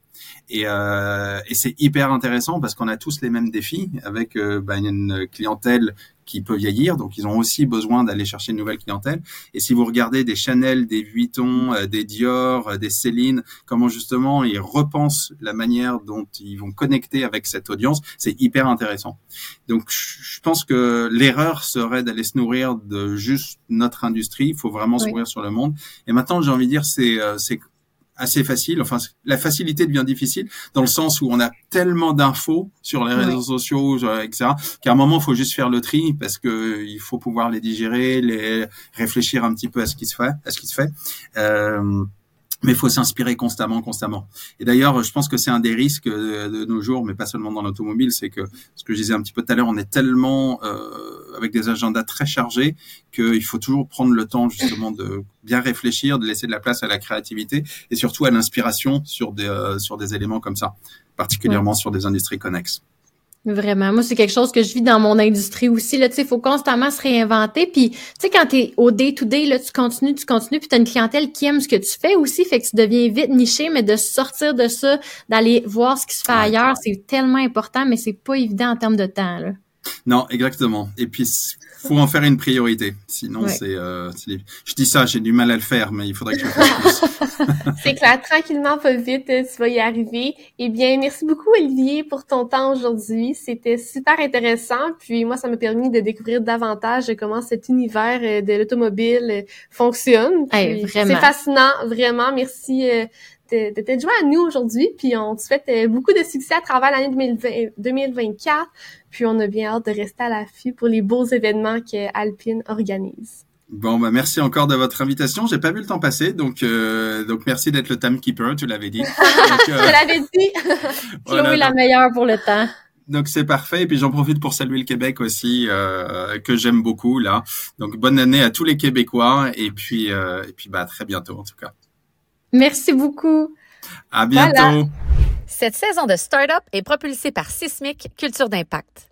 Et, et c'est hyper intéressant parce qu'on a tous les mêmes défis avec bah, une clientèle qui peut vieillir, donc ils ont aussi besoin d'aller chercher une nouvelle clientèle. Et si vous regardez des Chanel, des Vuitton, euh, des Dior, euh, des Céline, comment justement ils repensent la manière dont ils vont connecter avec cette audience, c'est hyper intéressant. Donc je pense que l'erreur serait d'aller se nourrir de juste notre industrie. Il faut vraiment s'ouvrir sur le monde. Et maintenant, j'ai envie de dire, c'est euh, c'est assez facile. Enfin, la facilité devient difficile dans le sens où on a tellement d'infos sur les réseaux sociaux, etc. Qu'à un moment, il faut juste faire le tri parce que il faut pouvoir les digérer, les réfléchir un petit peu à ce qui se fait, à ce qui se fait. Euh, mais il faut s'inspirer constamment, constamment. Et d'ailleurs, je pense que c'est un des risques de, nos jours, mais pas seulement dans l'automobile, c'est que ce que je disais un petit peu tout à l'heure, on est tellement euh, avec des agendas très chargés qu'il faut toujours prendre le temps justement de bien réfléchir, de laisser de la place à la créativité et surtout à l'inspiration sur des euh, sur des éléments comme ça, particulièrement sur des industries connexes. Vraiment. Moi, c'est quelque chose que je vis dans mon industrie aussi. Là, tu sais, il faut constamment se réinventer. Puis, tu sais, quand t'es au day-to-day, là, tu continues, tu continues, puis t'as une clientèle qui aime ce que tu fais aussi, fait que tu deviens vite niché, mais de sortir de ça, d'aller voir ce qui se fait ailleurs, c'est tellement important, mais c'est pas évident en termes de temps, là. Non, exactement. Et puis, faut en faire une priorité. Sinon, c'est, euh, je dis ça, j'ai du mal à le faire, mais il faudrait que je fasse plus. [laughs] c'est clair, tranquillement, pas vite, tu vas y arriver. Eh bien, merci beaucoup, Olivier, pour ton temps aujourd'hui. C'était super intéressant. Puis moi, ça m'a permis de découvrir davantage comment cet univers euh, de l'automobile euh, fonctionne. c'est fascinant, vraiment. Merci de, t'être à nous aujourd'hui. Puis on te souhaite euh, beaucoup de succès à travers l'année 2024. Puis on a bien hâte de rester à l'affût pour les beaux événements que Alpine organise. Bon, bah merci encore de votre invitation. J'ai pas vu le temps passer, donc euh, donc merci d'être le timekeeper. Tu l'avais dit. [laughs] Je euh, l'avais dit. [laughs] Chloé la meilleure pour le temps. Donc c'est parfait. Et puis j'en profite pour saluer le Québec aussi, euh, que j'aime beaucoup là. Donc bonne année à tous les Québécois. Et puis et puis bah à très bientôt en tout cas. Merci beaucoup. À bientôt. Cette saison de Startup est propulsée par Sismic Culture d'Impact.